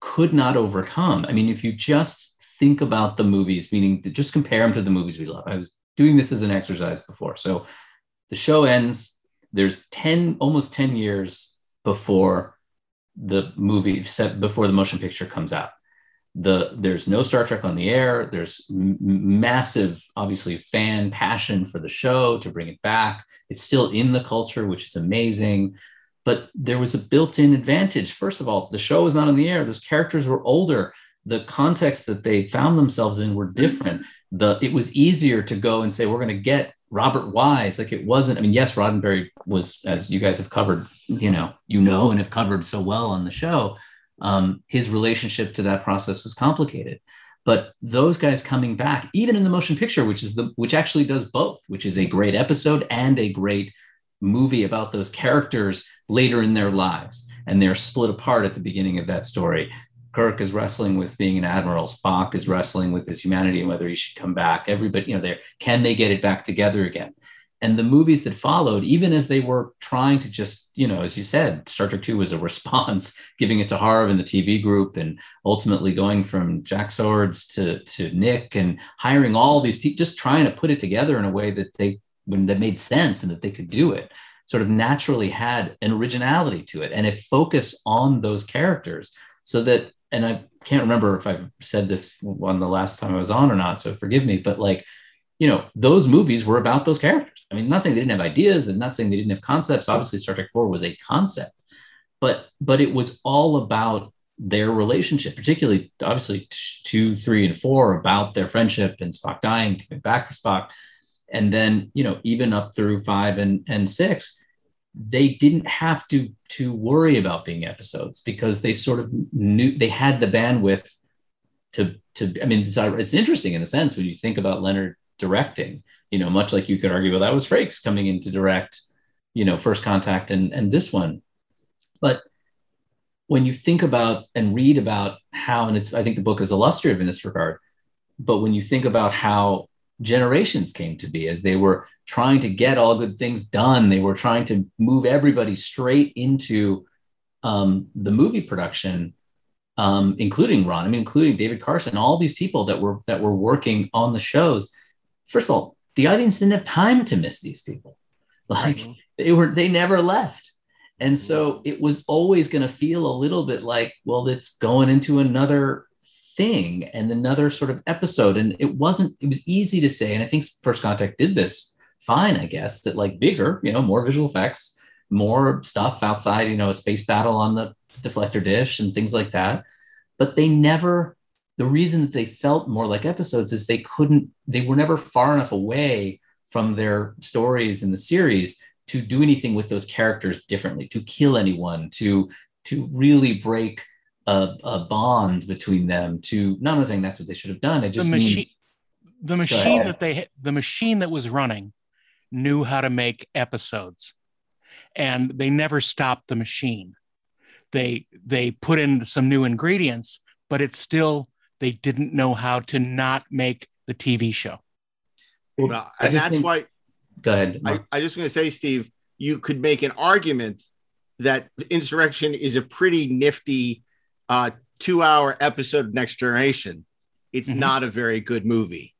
S14: could not overcome. I mean, if you just think about the movies, meaning just compare them to the movies we love. I was doing this as an exercise before. So the show ends, there's 10, almost 10 years before the movie set before the motion picture comes out. The there's no star trek on the air. There's m- massive obviously fan passion for the show to bring it back. It's still in the culture which is amazing. But there was a built-in advantage. First of all the show was not on the air. Those characters were older. The context that they found themselves in were different. The it was easier to go and say we're going to get robert wise like it wasn't i mean yes roddenberry was as you guys have covered you know you know and have covered so well on the show um, his relationship to that process was complicated. But those guys coming back even in the motion picture which is the which actually does both which is a great episode and a great movie about those characters later in their lives and they're split apart at the beginning of that story kirk is wrestling with being an admiral. Spock is wrestling with his humanity and whether he should come back. Everybody you know there can they get it back together again? And the movies that followed even as they were trying to just you know as you said star trek 2 was a (laughs) response giving it to Harve and the tv group and ultimately going from Jack Sowards to to nick and hiring all these people just trying to put it together in a way that they when that made sense and that they could do it sort of naturally had an originality to it and a focus on those characters so that and i can't remember if i said this one the last time i was on or not so forgive me but like you know, those movies were about those characters. I mean, not saying they didn't have ideas and not saying they didn't have concepts. Obviously, Star Trek 4 was a concept, but but it was all about their relationship, particularly obviously two, three, and four about their friendship and Spock dying, coming back for Spock. And then, you know, even up through five and, and six, they didn't have to to worry about being episodes because they sort of knew they had the bandwidth to to I mean it's, interesting in a sense when you think about Leonard directing you know much like you could argue well that was Frakes coming in to direct you know first contact and and this one. But when you think about and read about how and it's i think the book is illustrative in this regard but when you think about how generations came to be as they were trying to get all good things done they were trying to move everybody straight into um, the movie production um, including ron i mean including david carson all these people that were that were working on the shows first of all, the audience didn't have time to miss these people. (laughs) Like mm-hmm. they were, they never left. And so it was always going to feel a little bit like, well, it's going into another thing and another sort of episode. And it wasn't, it was easy to say. And I think First Contact did this fine, I guess, that like bigger, you know, more visual effects, more stuff outside, you know, a space battle on the deflector dish and things like that. But they never the reason that they felt more like episodes is they couldn't they were never far enough away from their stories in the series to do anything with those characters differently to kill anyone to to really break a, a bond between them to no, i'm not saying that's what they should have done i just
S2: the
S14: mean
S2: machine the machine that they the machine that was running knew how to make episodes and they never stopped the machine they they put in some new ingredients but it's still they didn't know how to not make the TV show.
S5: Well, and that's
S14: think,
S5: why.
S14: Go ahead.
S5: I, I just want to say, Steve, you could make an argument that Insurrection is a pretty nifty uh, two-hour episode of Next Generation. It's mm-hmm. not a very good movie,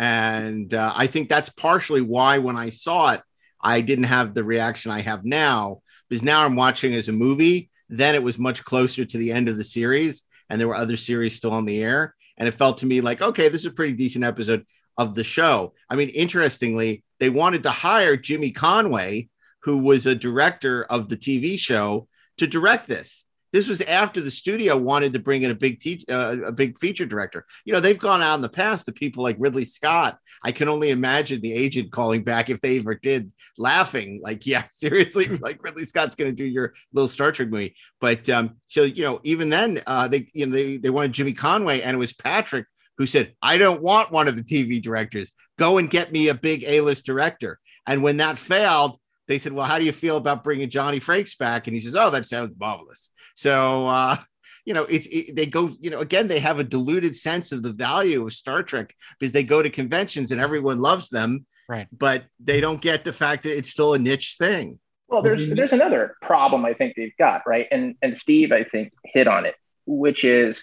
S5: and uh, I think that's partially why when I saw it, I didn't have the reaction I have now because now I'm watching as a movie. Then it was much closer to the end of the series, and there were other series still on the air. And it felt to me like, okay, this is a pretty decent episode of the show. I mean, interestingly, they wanted to hire Jimmy Conway, who was a director of the TV show, to direct this. This was after the studio wanted to bring in a big te- uh, a big feature director. You know, they've gone out in the past to people like Ridley Scott. I can only imagine the agent calling back if they ever did, laughing like, "Yeah, (laughs) seriously, (laughs) like Ridley Scott's going to do your little Star Trek movie." But um, so you know, even then, uh, they you know they they wanted Jimmy Conway, and it was Patrick who said, I don't want one of the TV directors. Go and get me a big A list director. And when that failed, they said, "Well, how do you feel about bringing Johnny Frakes back?" And he says, "Oh, that sounds marvelous." So, uh, (laughs) you know, it's it, they go, you know, again, they have a diluted sense of the value of Star Trek because they go to conventions and everyone loves them,
S2: right?
S5: But they don't get the fact that it's still a niche thing.
S8: Well, there's there's another problem I think they've got right, and and Steve I think hit on it, which is,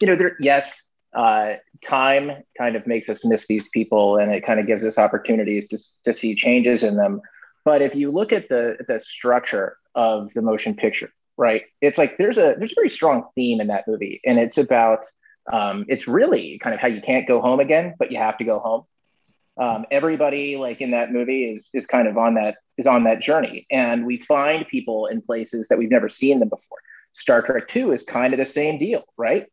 S8: you know, there yes, uh, time kind of makes us miss these people, and it kind of gives us opportunities to to see changes in them. But if you look at the the structure of the motion picture, right, it's like there's a there's a very strong theme in that movie, and it's about um, it's really kind of how you can't go home again, but you have to go home. Um, everybody like in that movie is is kind of on that is on that journey, and we find people in places that we've never seen them before. Star Trek Two is kind of the same deal, right?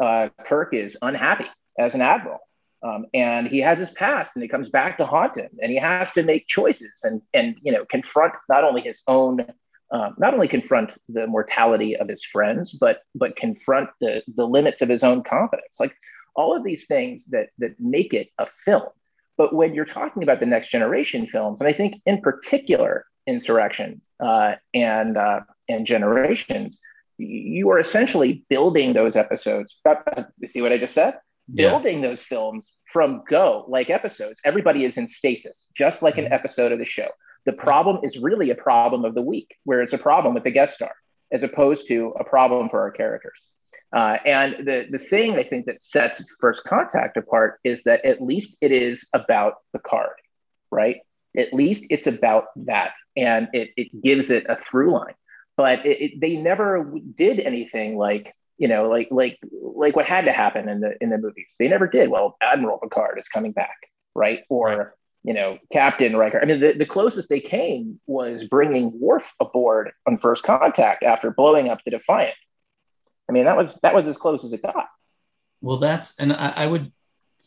S8: Uh, Kirk is unhappy as an admiral, um, and he has his past, and it comes back to haunt him, and he has to make choices and and you know confront not only his own. Um, not only confront the mortality of his friends, but but confront the the limits of his own confidence. Like all of these things that that make it a film. But when you're talking about the next generation films, and I think in particular Insurrection uh, and uh, and Generations, you are essentially building those episodes. You see what I just said? Yeah. Building those films from go, like episodes. Everybody is in stasis, just like an episode of the show. The problem is really a problem of the week, where it's a problem with the guest star, as opposed to a problem for our characters. Uh, and the, the thing I think that sets First Contact apart is that at least it is about the card right? At least it's about that. And it, it gives it a through line. But it, it, they never did anything like, you know, like like like what had to happen in the in the movies. They never did. Well, Admiral Picard is coming back, right? Or you know, Captain Riker. I mean, the, the closest they came was bringing Worf aboard on First Contact after blowing up the Defiant I mean, that was that was as close as it got.
S14: Well, that's and I, I would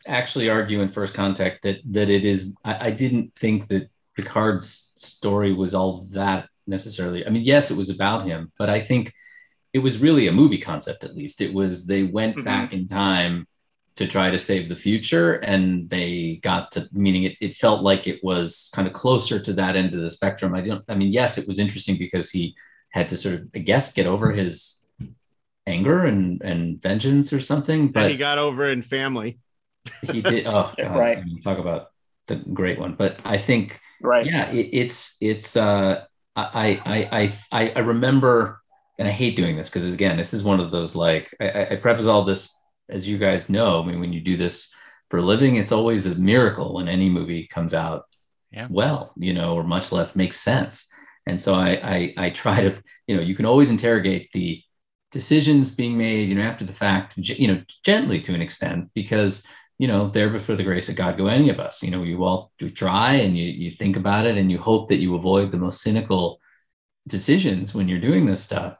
S14: actually argue in First Contact that that it is. I, I didn't think that Picard's story was all that necessarily. I mean, yes, it was about him, but I think it was really a movie concept. At least it was. They went mm-hmm. back in time to try to save the future, and they got to meaning it. It felt like it was kind of closer to that end of the spectrum. I don't. I mean, yes, it was interesting because he had to sort of, I guess, get over his anger and and vengeance or something. But
S5: and he got over in family. (laughs)
S14: He did. Oh, (laughs) God, right. I mean, talk about the great one. But I think,
S8: right?
S14: Yeah, it, it's it's. uh I I I I remember, and I hate doing this because again, this is one of those like I, I preface all this as you guys know. I mean, when you do this for a living, it's always a miracle when any movie comes out
S2: yeah.
S14: well, you know, or much less makes sense. And so I, I I try to, you know, you can always interrogate the decisions being made, you know, after the fact, you know, gently to an extent, because you know, there before the grace of God go any of us. You know, you all do try and you you think about it and you hope that you avoid the most cynical decisions when you're doing this stuff.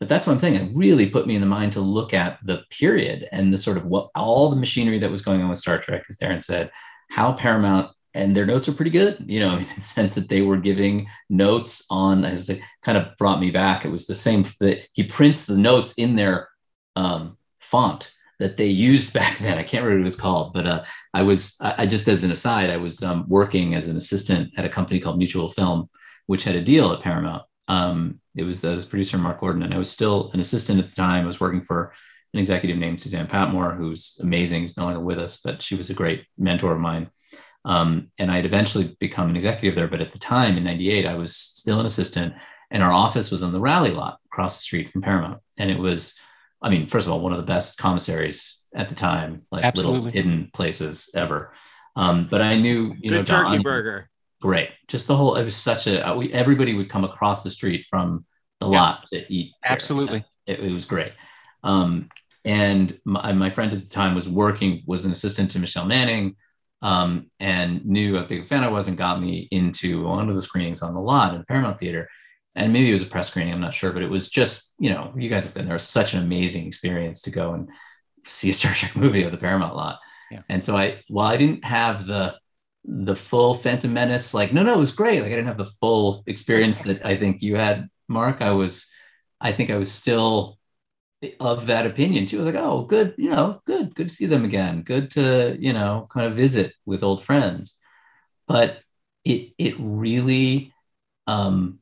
S14: But that's what I'm saying. It really put me in the mind to look at the period and the sort of what all the machinery that was going on with Star Trek, as Daren said, how Paramount and their notes are pretty good, you know, (laughs) in the sense that they were giving notes on, as it kind of brought me back. It was the same that he prints the notes in their um, font that they used (laughs) back then. I can't remember what it was called, but uh, I was, I, I, just as an aside, I was um, working as an assistant at a company called Mutual Film, which had a deal at Paramount. Um, it was as producer Mark Gordon, and I was still an assistant at the time. I was working for an executive named Suzanne Patmore, who's amazing, who's no longer with us, but she was a great mentor of mine. Um, and I'd eventually become an executive there. But at the time in 98, I was still an assistant and our office was on the Raleigh lot across the street from Paramount. And it was, I mean, first of all, one of the best commissaries at the time, like Absolutely. little hidden places ever. Um, but I knew, you
S5: Good
S14: know,
S5: turkey Don, burger.
S14: Great. Just the whole, it was such a, uh, we, everybody would come across the street from the yeah. lot to eat.
S2: Absolutely.
S14: It, it, was great. Um, and my, my friend at the time was working, was an assistant to Michelle Manning um, and knew how big a fan I was and got me into one of the screenings on the lot in the Paramount Theater. And maybe it was a press screening, I'm not sure, but it was just, you know, you guys have been there. Such an amazing experience to go and see a Star Trek (laughs) movie at the Paramount lot.
S2: Yeah.
S14: And so I, while I didn't have the the full Phantom Menace, like, no, no, it was great. Like I didn't have the full experience that I think you had, Mark. I was, I think I was still of that opinion too. I was like, oh, good, you know, good, good to see them again. Good to, you know, kind of visit with old friends. But it it really um,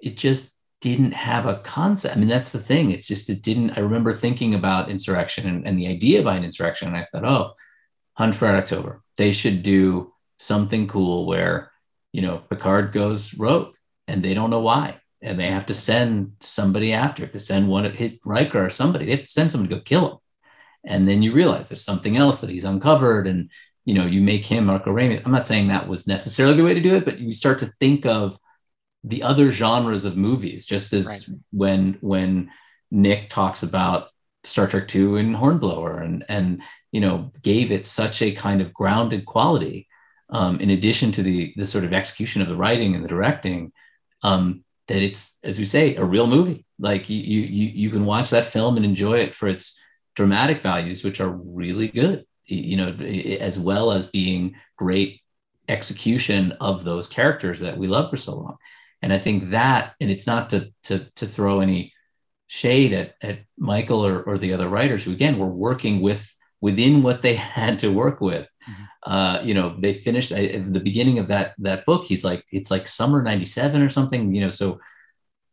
S14: it just didn't have a concept. I mean, that's the thing. It's just it didn't. I remember thinking about insurrection and, and the idea behind insurrection, and I thought, oh, Hunt for October. They should do something cool where you know Picard goes rogue and they don't know why, and they have to send somebody after. If they send one of his Riker or somebody, they have to send someone to go kill him. And then you realize there's something else that he's uncovered, and you know you make him Marko Ramius. I'm not saying that was necessarily the way to do it, but you start to think of the other genres of movies, just as right. when when Nick talks about Star Trek Two and Hornblower, and and you know gave it such a kind of grounded quality, um, in addition to the the sort of execution of the writing and the directing, um, that it's as we say a real movie. Like you you you can watch that film and enjoy it for its dramatic values, which are really good, you know, as well as being great execution of those characters that we love for so long. And I think that, and it's not to to to throw any shade at, at Michael or, or the other writers who again were working with within what they (laughs) had to work with. Mm-hmm. Uh, you know, they finished at the beginning of that that book. He's like, it's like summer '97 or something. You know, so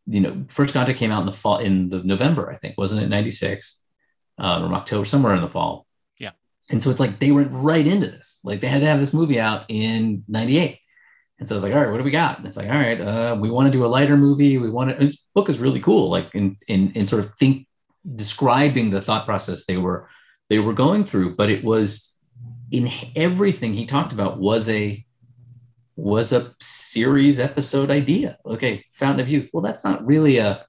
S14: you know, First Contact came out in the fall in the November, I think, wasn't it '96 um, or October, somewhere in the fall.
S2: Yeah.
S14: And so it's like they went right into this. Like they had to have this movie out in '98. And so I was like, all right, what do we got? And it's like, all right, uh, we want to do a lighter movie. We want to, this book is really cool. Like in, in, in sort of think, describing the thought process they were, they were going through, but it was in everything he talked about was a, was a series episode idea. Okay. Fountain of Youth. Well, that's not really a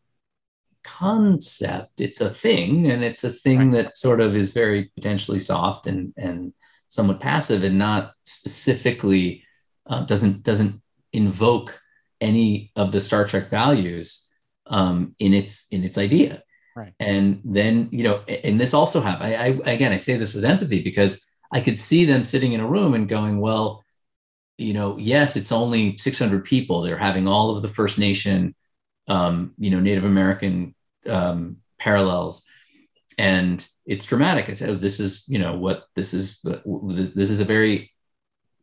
S14: concept. It's a thing. And it's a thing right. that sort of is very potentially soft and, and somewhat passive and not specifically uh, doesn't doesn't invoke any of the Star Trek values um, in its in its idea.
S2: Right.
S14: And then you know, and this also happened. I, I again, I say this with empathy because I could see them sitting in a room and going, well, you know, yes, it's only 600 people. They're having all of the First Nation, um, you know, Native American um, parallels, and it's dramatic. I said, oh, this is, you know, what this is. This is a very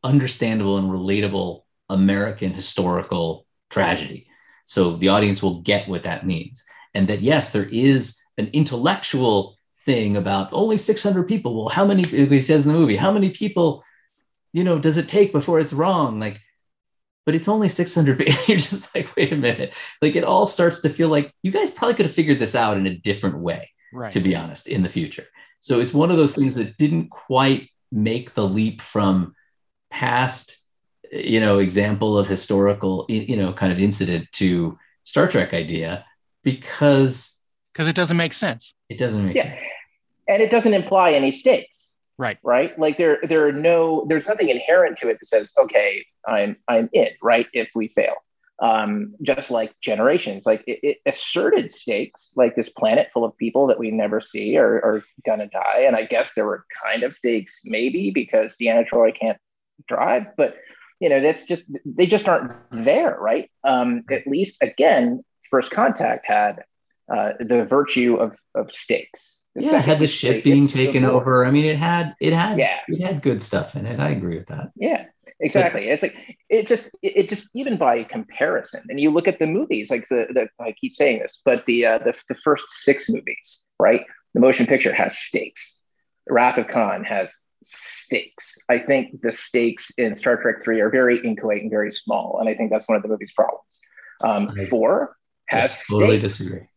S14: understandable and relatable American historical tragedy. So the audience will get what that means. And that, yes, there is an intellectual thing about only 600 people. Well, how many, he says in the movie, how many people, you know, does it take before it's wrong? Like, but it's only 600 (laughs) You're just like, wait a minute. Like it all starts to feel like you guys probably could have figured this out in a different way,
S2: right.
S14: to be honest, in the future. So it's one of those things that didn't quite make the leap from past you know example of historical you know kind of incident to star trek idea because
S2: because it doesn't make sense.
S14: It doesn't make
S8: yeah.
S14: sense.
S8: And it doesn't imply any stakes.
S2: Right.
S8: Right? Like there there are no there's nothing inherent to it that says okay i'm i'm in right if we fail. Um, just like generations. Like it, it, asserted stakes like this planet full of people that we never see are, are gonna die. And i guess there were kind of stakes maybe because deanna Troi can't drive, but you know, that's just they just aren't there, right? Um, at least again, First Contact had uh, the virtue of of stakes.
S14: The yeah, it had the ship being taken over. I mean, it had it had yeah. it had good stuff in it. I agree with that.
S8: Yeah, exactly. But, it's like it just it, just even by comparison, and you look at the movies, like the, the I keep saying this, but the uh, the the first six movies, right? The motion picture has stakes. The Wrath of Khan has stakes. I think the stakes in Star Trek 3 are very inchoate and very small. And I think that's one of the movie's problems. Um, four has
S14: totally stakes. disagree.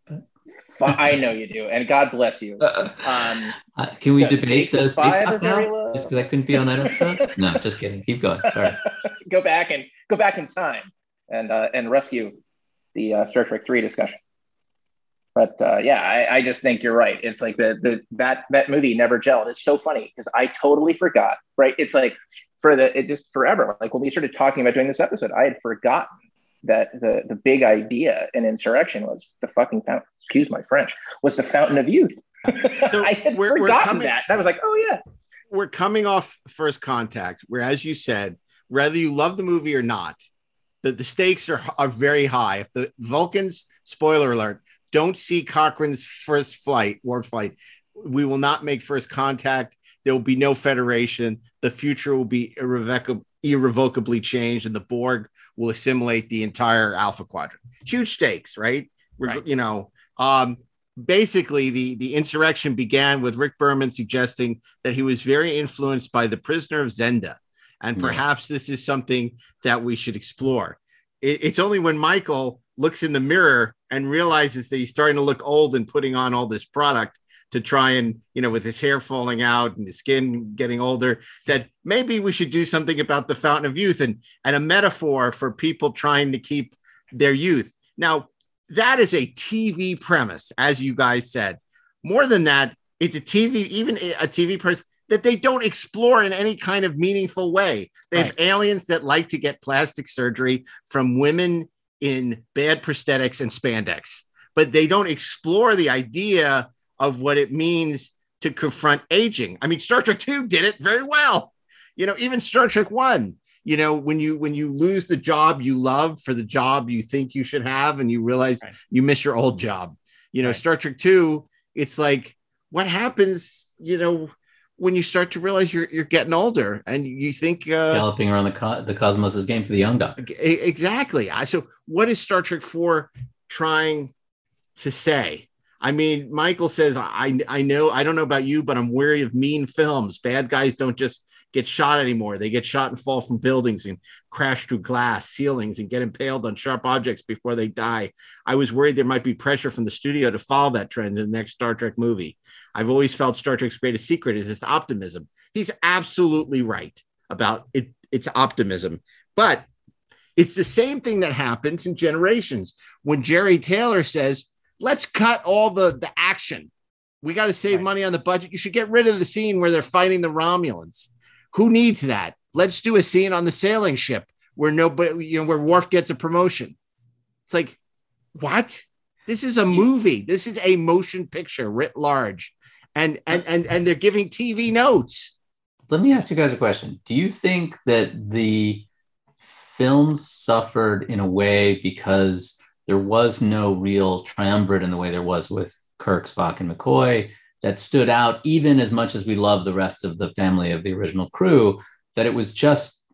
S8: I know you do, and God bless you. Um,
S14: uh, can we debate the space talk now? Just because I couldn't be on that episode? (laughs) no, just kidding. Keep going. Sorry. (laughs)
S8: go back and go back in time and uh, and rescue the uh, Star Trek three discussion but uh, yeah, I, I, just think you're right. It's like the the that that movie never gelled. It's so funny because I totally forgot. Right? It's like for the it just forever. Like when we started talking about doing this episode, I had forgotten that the the big idea in insurrection was the fucking fountain. Excuse my French. Was the fountain of youth. So (laughs) I had we're, forgotten we're coming, that. I was like, oh yeah.
S5: We're coming off first contact, where as you said, whether you love the movie or not, the, the stakes are, are very high. If the Vulcans, spoiler alert, don't see Cochrane's first flight, warp flight, we will not make first contact. there will be no federation. The future will be irrevocably, irrevocably changed, and the Borg will assimilate the entire Alpha Quadrant. Huge stakes, right? right. You know, um, basically the the insurrection began with Rick Berman suggesting that he was very influenced by the Prisoner of Zenda, and perhaps yeah. this is something that we should explore. It, it's only when Michael looks in the mirror and realizes that he's starting to look old and putting on all this product to try and you know with his hair falling out and his skin getting older that maybe we should do something about the fountain of youth and and a metaphor for people trying to keep their youth. Now that is a tv premise as you guys said. More than that it's a tv even a tv premise that they don't explore in any kind of meaningful way. They right. have aliens that like to get plastic surgery from women in bad prosthetics and spandex but they don't explore the idea of what it means to confront aging. I mean, Star Trek 2 did it very well. You know, even Star Trek 1, you know, when you when you lose the job you love for the job you think you should have and you realize right. you miss your old job. You know, right. Star Trek 2, it's like what happens, you know, when you start to realize you're you're getting older and you think uh,
S14: galloping around the co- the cosmos is game for the young duck.
S5: Exactly. So what is Star Trek 4 trying to say? I mean, Michael says, I, I know, I don't know about you, but I'm wary of mean films. Bad guys don't just get shot anymore. They get shot and fall from buildings and crash through glass ceilings and get impaled on sharp objects before they die. I was worried there might be pressure from the studio to follow that trend in the next Star Trek movie. I've always felt Star Trek's greatest secret is its optimism. He's absolutely right about it, its optimism. But it's the same thing that happens in generations when Jeri Taylor says, let's cut all the the action. We got to save right. money on the budget. You should get rid of the scene where they're fighting the Romulans. Who needs that? Let's do a scene on the sailing ship where nobody, you know, where Worf gets a promotion. It's like, what? This is a movie. This is a motion picture writ large. And and and and they're giving TV notes.
S14: Let me ask you guys a question. Do you think that the film suffered in a way because there was no real triumvirate in the way there was with Kirk, Spock, and McCoy that stood out, even as much as we love the rest of the family of the original crew, that it was just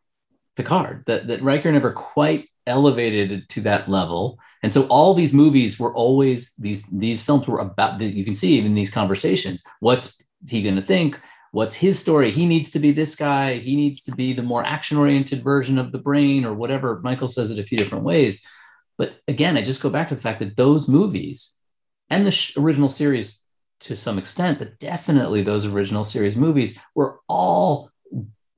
S14: Picard, that, that Riker never quite elevated to that level. And so all these movies were always these these films were about that you can see even these conversations. What's he to think? What's his story? He needs to be this guy. He needs to be the more action oriented version of the brain or whatever. Michael says it a few different ways. But again, I just go back to the fact that those movies and the sh- original series to some extent, but definitely those original series movies were all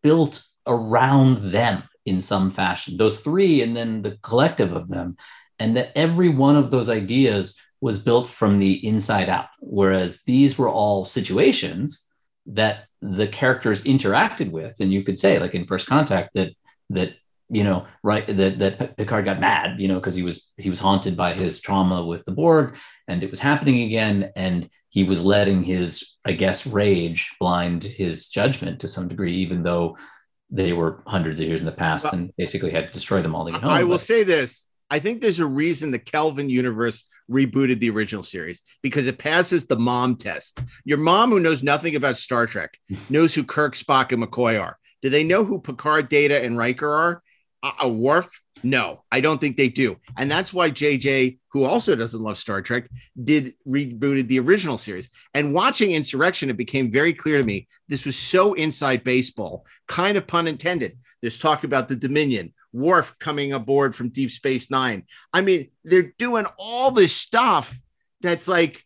S14: built around them in some fashion. Those three, and then the collective of them. And that every one of those ideas was built from the inside out. Whereas these were all situations that the characters interacted with. And you could say, like in First Contact, that that you know, right that that Picard got mad, you know, because he was he was haunted by his trauma with the Borg, and it was happening again, and he was letting his, I guess, rage blind his judgment to some degree, even though they were hundreds of years in the past well, and basically had to destroy them all to get home.
S5: I will but, say this. I think there's a reason the Kelvin universe rebooted the original series because it passes the mom test. Your mom, who knows nothing about Star Trek, (laughs) knows who Kirk, Spock, and McCoy are. Do they know who Picard, Data, and Riker are? A Worf? No, I don't think they do. And that's why JJ, who also doesn't love Star Trek, did rebooted the original series. And watching Insurrection, it became very clear to me this was so inside baseball, kind of pun intended. There's talk about the Dominion, Worf coming aboard from Deep Space Nine. I mean, they're doing all this stuff that's like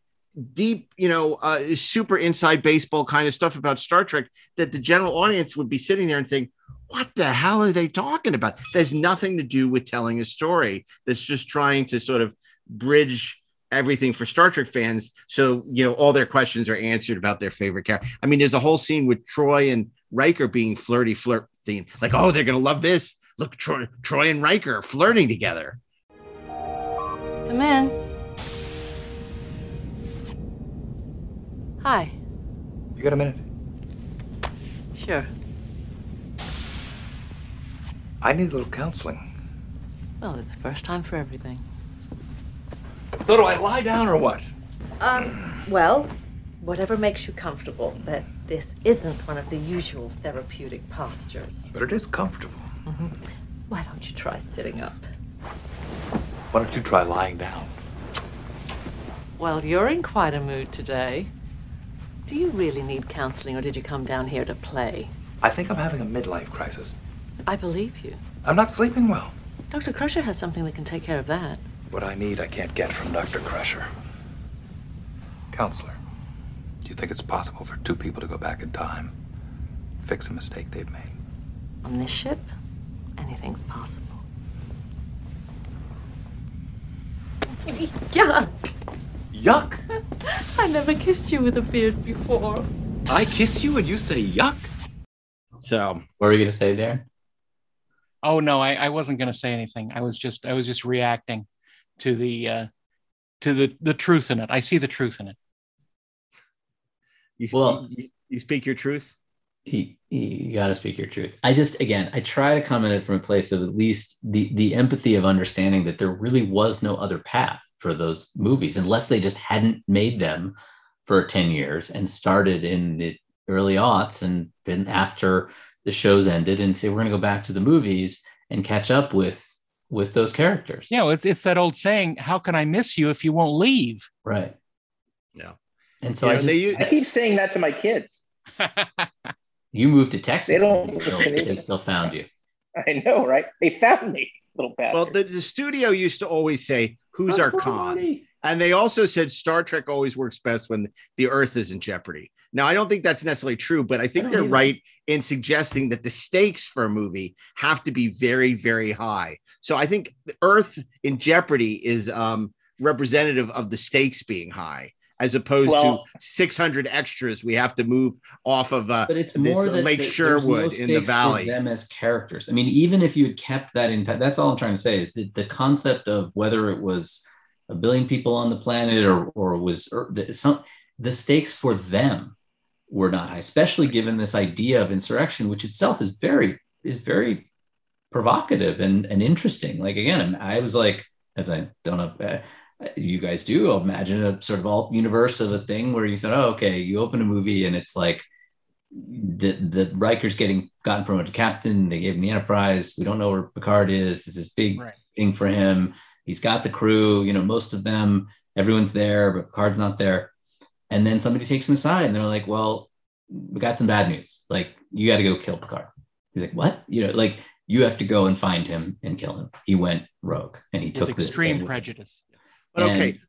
S5: deep, you know, uh, super inside baseball kind of stuff about Star Trek that the general audience would be sitting there and think, what the hell are they talking about? There's nothing to do with telling a story. That's just trying to sort of bridge everything for Star Trek fans. So, you know, all their questions are answered about their favorite character. I mean, there's a whole scene with Troi and Riker being flirty, flirt theme. Like, oh, they're going to love this. Look, Troy, Troi and Riker flirting together.
S15: Come in. Hi.
S16: You got a minute?
S15: Sure.
S16: I need a little counseling.
S15: Well, it's the first time for everything.
S16: So do I lie down or what?
S15: Um, well, whatever makes you comfortable. But This isn't one of the usual therapeutic postures.
S16: But it is comfortable.
S15: Mhm. Why don't you try sitting up?
S16: Why don't you try lying down?
S15: Well, you're in quite a mood today. Do you really need counseling, or did you come down here to play?
S16: I think I'm having a midlife crisis.
S15: I believe you.
S16: I'm not sleeping well.
S15: Dr. Crusher has something that can take care of that.
S16: What I need, I can't get from Dr. Crusher. Counselor, do you think it's possible for two people to go back in time, fix a mistake they've made?
S15: On this ship, anything's possible. Yuck!
S16: Yuck! (laughs)
S15: I never kissed you with a beard before.
S5: I kiss you and you say yuck. So,
S14: what were you gonna say, Daren?
S2: Oh no, I, I wasn't going to say anything. I was just I was just reacting to the uh, to the the truth in it. I see the truth in it.
S5: You,
S14: Well-
S5: you, you speak your truth.
S14: you, you got to speak your truth. I just again, I try to comment it from a place of at least the the empathy of understanding that there really was no other path for those movies unless they just hadn't made them for 10 years and started in the early aughts and then after the shows ended and say we're going to go back to the movies and catch up with with those characters.
S2: You know, it's it's that old saying, "How can I miss you if you won't leave?"
S14: Right.
S5: Yeah.
S14: And so
S5: You
S14: I
S5: know,
S14: just
S5: use-
S8: I keep saying that to my kids. (laughs)
S14: you moved to Texas.
S8: They don't
S14: and still,
S8: listen to me.
S14: they still found you.
S8: I know, right? They found me, little bastard.
S5: Well, the, the studio used to always say, "Who's our con?" And they also said Star Trek always works best when the Earth is in jeopardy. Now, I don't think that's necessarily true, but I think
S14: don't
S5: they're
S14: either.
S5: right in suggesting that the stakes for a movie have to be very, very high. So I think the Earth in jeopardy is um, representative of the stakes being high, as opposed
S14: Well-
S5: to 600 extras we have to move off of uh,
S14: But it's
S5: this,
S14: more
S5: uh,
S14: that
S5: Lake
S14: that
S5: Sherwood
S14: no
S5: in the valley.
S14: them as characters. I mean, even if you had kept that in, that's all I'm trying to say is that the concept of whether it was a billion people on the planet or or was or the, some the stakes for them were not high, especially given this idea of insurrection, which itself is very is very provocative and and interesting. Like again, I was like, as I don't know. Uh, you guys do I'll imagine a sort of alt universe of a thing where you said, oh, okay, you open a movie and it's like the the Riker's getting gotten promoted to captain. They gave him the Enterprise. We don't know where Picard is. This is big
S2: Right.
S14: thing for him. He's got the crew. You know, most of them, everyone's there, but Picard's not there. And then somebody takes him aside, and they're like, "Well, we got some bad news. Like, you got to go kill Picard." He's like, "What? You know, like you have to go and find him and kill him." He went rogue, and he
S2: With
S14: took this
S2: extreme
S14: thing.
S2: prejudice.
S5: But okay,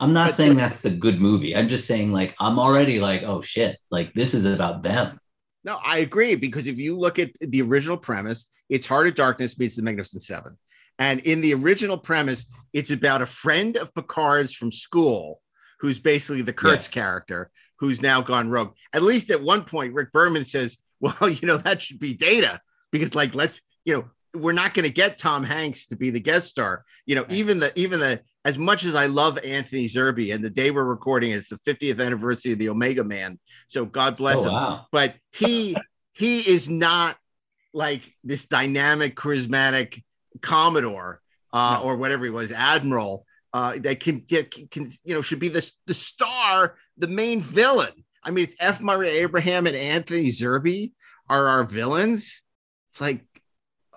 S14: I'm not
S5: But-
S14: saying that's the good movie. I'm just saying like I'm already like, oh shit, like this is about them.
S5: No, I agree because if you look at the original premise, it's Heart of Darkness meets the Magnificent Seven. And in the original premise, it's about a friend of Picard's from school who's basically the Kurtz character who's now gone rogue. At least at one point, Rick Berman says, Well, (laughs) you know, that should be data because, like, let's, you know, we're not going to get Tom Hanks to be the guest star. You know, even the, even the, as much as I love Anthony Zerbe and the day we're recording, it's the 50th anniversary of the Omega Man. So God bless
S14: Oh,
S5: him
S14: wow.
S5: but he he is not like this dynamic charismatic commodore uh, or whatever he was admiral uh, that can get can, you know should be the, the star the main villain. I mean it's f. Murray abraham and anthony zerbe are our villains. It's like (sighs)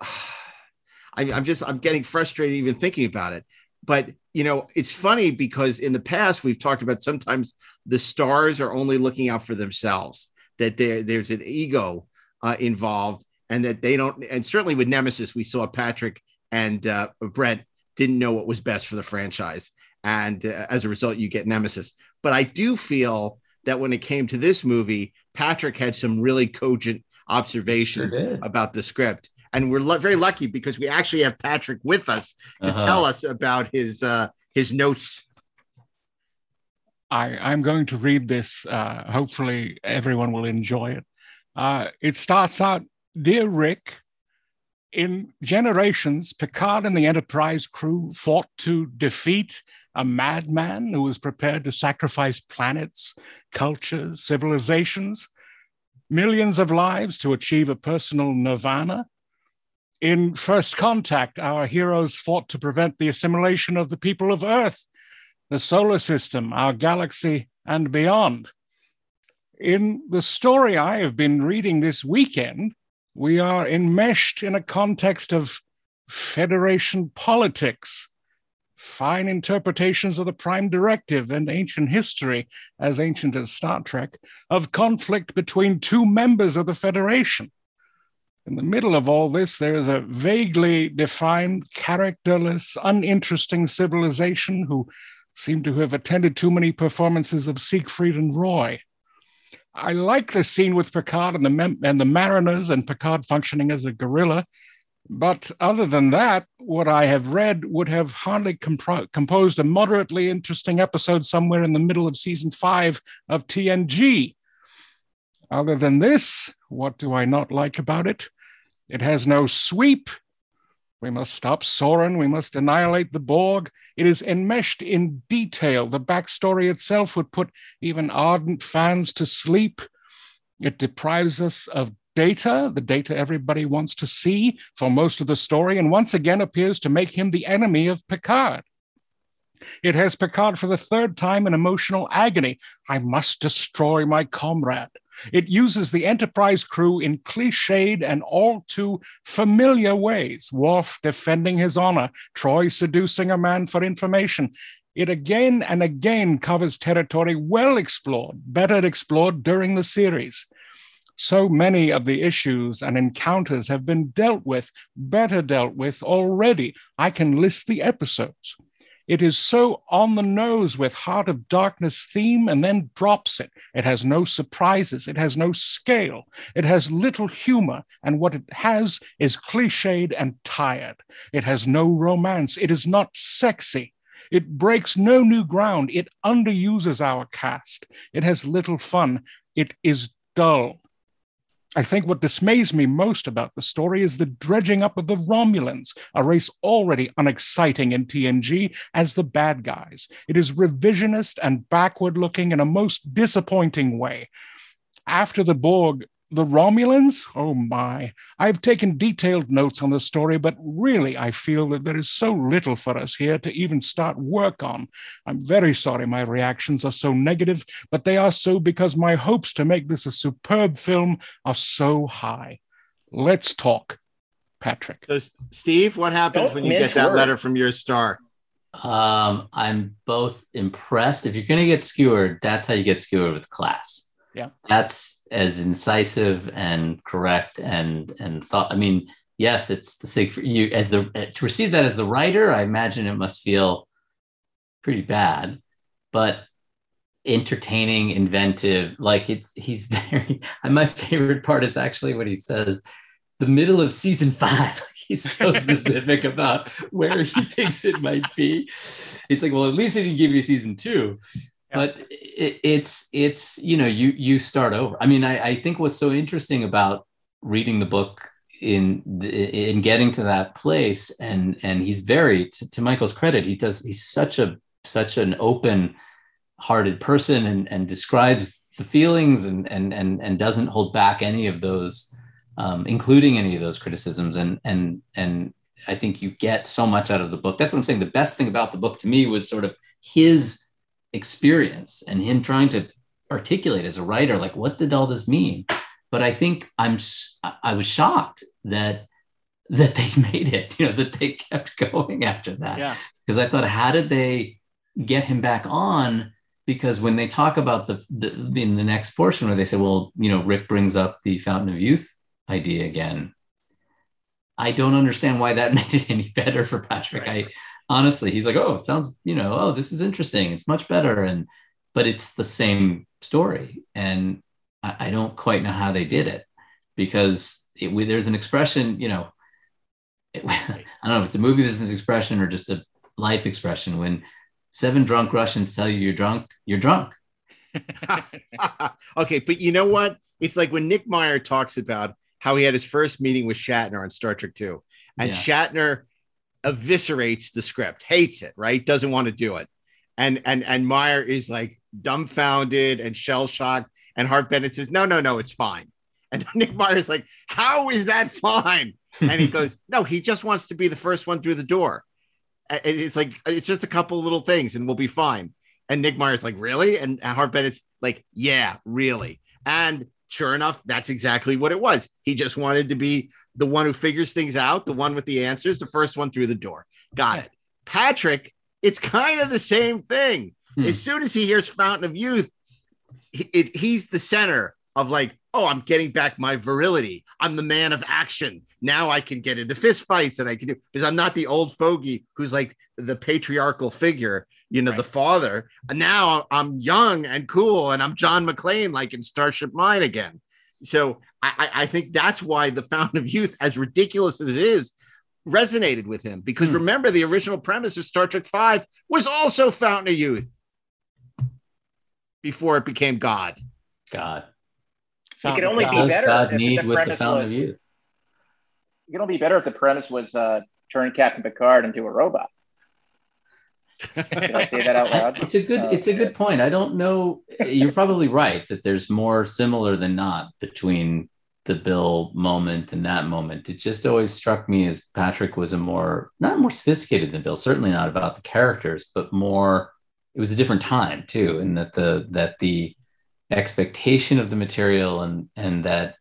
S5: I, i'm just i'm getting frustrated even thinking about it. But you know it's funny because in the past we've talked about sometimes the stars are only looking out for themselves that there there's an ego uh, involved and that they don't and certainly with nemesis we saw patrick and uh, brent didn't know what was best for the franchise and uh, as a result you get nemesis but i do feel that when it came to this movie patrick had some really cogent observations
S14: Sure
S5: about the script and we're lu- very lucky because we actually have patrick with us to
S14: Uh-huh.
S5: tell us about his uh his notes
S2: I, I'm going to read this. Uh, hopefully, everyone will enjoy it. Uh, it starts out Dear Rick, in generations, Picard and the Enterprise crew fought to defeat a madman who was prepared to sacrifice planets, cultures, civilizations, millions of lives to achieve a personal nirvana. In First Contact, our heroes fought to prevent the assimilation of the people of Earth the solar system, our galaxy, and beyond. In the story I have been reading this weekend, we are enmeshed in a context of Federation politics, fine interpretations of the Prime Directive and ancient history, as ancient as Star Trek, of conflict between two members of the Federation. In the middle of all this, there is a vaguely defined, characterless, uninteresting civilization who seem to have attended too many performances of Siegfried and Roy. I like the scene with Picard and the, and the mariners and Picard functioning as a guerrilla. But other than that, what I have read would have hardly composed a moderately interesting episode somewhere in the middle of season five of TNG. Other than this, what do I not like about it? It has no sweep. We must stop Soran. We must annihilate the Borg. It is enmeshed in detail. The backstory itself would put even ardent fans to sleep. It deprives us of data, the data everybody wants to see for most of the story, and once again appears to make him the enemy of Picard. It has Picard for the third time in emotional agony. I must destroy my comrade. It uses the Enterprise crew in cliched and all too familiar ways. Worf defending his honor, Troi seducing a man for information. It again and again covers territory well explored, better explored during the series. So many of the issues and encounters have been dealt with, better dealt with already. I can list the episodes. It is so on the nose with Heart of Darkness theme and then drops it. It has no surprises. It has no scale. It has little humor. And what it has is cliched and tired. It has no romance. It is not sexy. It breaks no new ground. It underuses our cast. It has little fun. It is dull. I think what dismays me most about the story is the dredging up of the Romulans, a race already unexciting in TNG, as the bad guys. It is revisionist and backward looking in a most disappointing way. After the Borg the Romulans? Oh my. I've taken detailed notes on the story, but really I feel that there is so little for us here to even start work on. I'm very sorry my reactions are so negative, but they are so because my hopes to make this a superb film are so high. Let's talk. Patrick.
S5: So, Steve, what happens
S8: Don't
S5: when you get that
S8: words.
S5: letter from your star?
S14: Um, I'm both impressed. If you're going to get skewered, that's how you get skewered with class.
S2: Yeah.
S14: That's as incisive and correct and and thought. I mean, yes, it's the Siegfried. You as the to receive that as the writer, I imagine it must feel pretty bad, but entertaining, inventive. Like it's he's (laughs) very. My favorite part is actually what he says. The middle of season five. (laughs) He's so (laughs) specific about where he thinks it might be. It's like, well, at least he didn't give you season two but it, it's it's you know you you start over. I mean I, I think what's so interesting about reading the book in in getting to that place and and he's very to, to michael's credit he does he's such a such an open hearted person and and describes the feelings and and and, and doesn't hold back any of those um, including any of those criticisms. And and and i think you get so much out of the book. That's what i'm saying. The best thing about the book to me was sort of his experience and him trying to articulate as a writer like what did all this mean? But i think i'm i was shocked that (laughs) that they made it you know that they kept (laughs) going after that.
S17: Yeah.
S14: because i thought how did they get him back on? Because when they talk about the, the in the next portion where they say well you know rick brings up the fountain of youth idea again i don't understand why that (laughs) made it any better for patrick. I honestly he's like oh it sounds you know oh this is interesting it's much better and but it's the same story and i, I don't quite know how they did it because it, we, there's an expression you know it- (laughs) i don't know if it's a movie business expression or just a life expression when seven drunk russians tell you you're drunk you're drunk (laughs)
S5: okay, but you know what? It's like when Nick Meyer talks about how he had his first meeting with Shatner on Star Trek 2, and
S14: Yeah.
S5: Shatner eviscerates the script, hates it, right? Doesn't want to do it. And and and Meyer is like dumbfounded and shell shocked. And Harve Bennett says, No, no, no, it's fine. And (laughs) Nick Meyer's like, How is that fine? And he goes, No, he just wants to be the first one through the door. It's like it's just a couple little things and we'll be fine. And Nick Meyer's like, really? And Harve Bennett's like, yeah, really. And sure enough, that's exactly what it was. He just wanted to be the one who figures things out, the one with the answers, the first one through the door. Got it. Patrick, it's kind of the same thing.
S14: Hmm.
S5: As soon as he hears Fountain of Youth, he, it, he's the center of like, oh, I'm getting back my virility. I'm the man of action. Now I can get into fist fights and I can do because I'm not the old fogey who's like the patriarchal figure, you know, the father. Now I'm young and cool and I'm John McClane, like in Starship Mine again. So I, I I think that's why the Fountain of Youth, as ridiculous as it is, resonated with him. Because remember, the original premise of Star Trek Five was also Fountain of Youth before it became God.
S14: God.
S8: It could only be better
S14: God
S8: if
S14: need
S8: the
S14: with the
S8: premise
S14: Fountain of
S8: was.
S14: Youth?
S8: It could only be better if the premise was uh, turn Captain Picard into a robot. Did I say that out loud?
S14: It's a good
S8: Uh,
S14: it's a good point. I don't know. You're probably right that there's more similar than not between the Bill moment and that moment. It just always struck me as Patrick was a more not more sophisticated than Bill, certainly not about the characters, but more it was a different time too, and that the that the expectation of the material and and that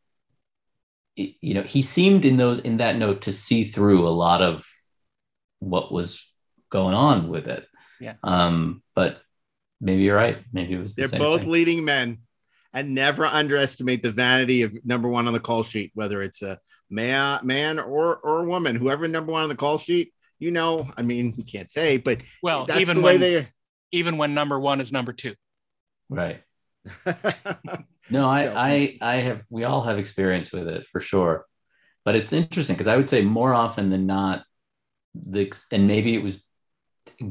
S14: you know he seemed in those in that note to see through a lot of what was going on with it
S2: Yeah.
S14: um but maybe you're right maybe it was the
S5: They're
S14: same
S5: both
S14: thing.
S5: leading men. And never underestimate the vanity of number one on the call sheet, whether it's a man, man or or woman, whoever number one on the call sheet. You know, I mean, we can't say, but
S2: Well,
S5: that's
S2: even
S5: the way
S2: when
S5: they.
S2: even when number one is number two.
S14: right (laughs) no I,
S5: So-
S14: I i have we all have experience with it for sure but it's interesting because i would say more often than not the and maybe it was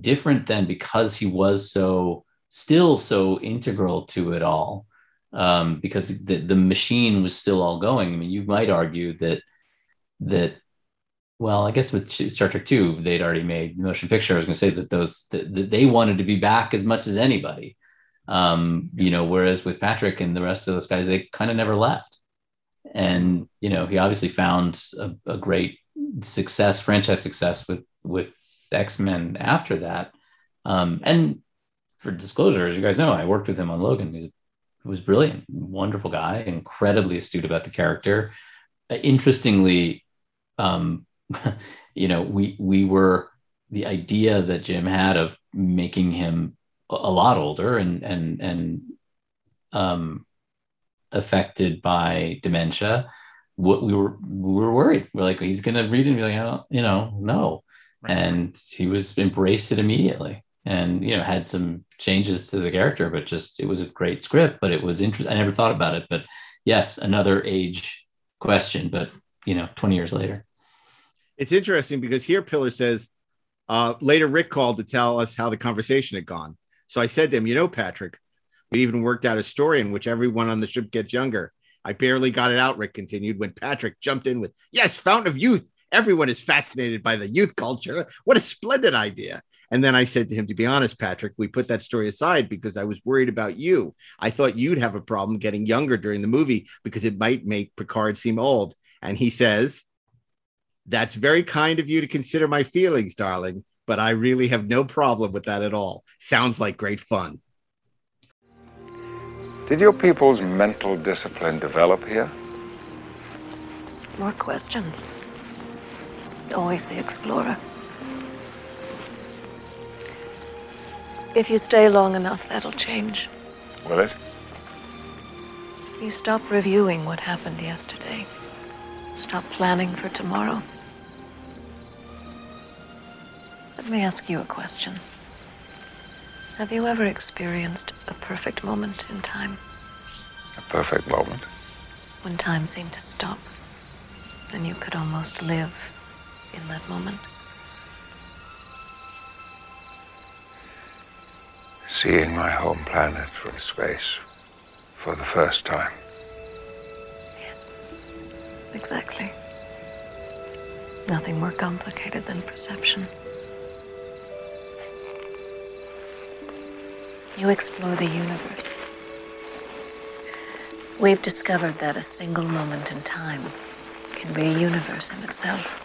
S14: different then because he was so still so integral to it all um, because the, the machine was still all going. I mean you might argue that that well i guess with star trek 2 they'd already made motion picture. I was going to say that those that, that they wanted to be back as much as anybody. Um, you know whereas with patrick and the rest of those guys they kind of never left. And you know he obviously found a, a great success franchise success with with x-men after that. Um, and for disclosure as you guys know i worked with him on logan. He's he was brilliant wonderful guy incredibly astute about the character. Uh, interestingly um, (laughs) you know we we were the idea that jim had of making him a a lot older and and and um affected by dementia what we were we were worried. We're like he's gonna read and be like I don't, you know no and he was embraced it immediately and you know had some changes to the character but just it was a great script but it was interesting i never thought about it but yes another age question but you know 20 years later
S5: It's interesting because here Piller says uh, later Rick called to tell us how the conversation had gone. So I said to him, you know, Patrick, we even worked out a story in which everyone on the ship gets younger. I barely got it out, Rick continued, when Patrick jumped in with, Yes, Fountain of Youth. Everyone is fascinated by the youth culture. What a splendid idea. And then I said to him, To be honest, Patrick, we put that story aside because I was worried about you. I thought you'd have a problem getting younger during the movie because it might make Picard seem old. And he says, That's very kind of you to consider my feelings, darling, but I really have no problem with that at all. Sounds like great fun.
S9: Did your people's mental discipline develop here?
S11: More questions. Always the explorer. If you stay long enough, that'll change.
S9: Will it?
S11: You stop reviewing what happened yesterday. Stop planning for tomorrow. Let me ask you a question. Have you ever experienced a perfect moment in time?
S9: A perfect moment.
S11: When time seemed to stop, and you could almost live in that moment?
S9: Seeing my home planet from space for the first time.
S11: Yes, exactly. Nothing more complicated than perception. You explore the universe. We've discovered that a single moment in time can be a universe in itself,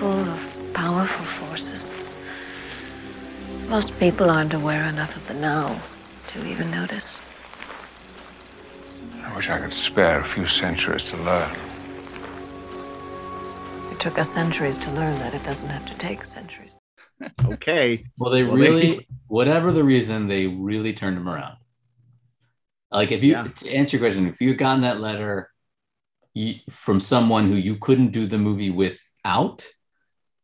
S11: full of powerful forces, Most people aren't aware enough of the now to even notice.
S9: I wish I could spare a few centuries to learn.
S11: It took us centuries to learn that it doesn't have to take centuries. (laughs)
S5: Okay.
S14: Well, they
S5: Well,
S14: really,
S5: they- (laughs)
S14: whatever the reason, they really turned him around. Like, if you
S5: Yeah.
S14: to answer your question, if you had gotten that letter you, from someone who you couldn't do the movie without,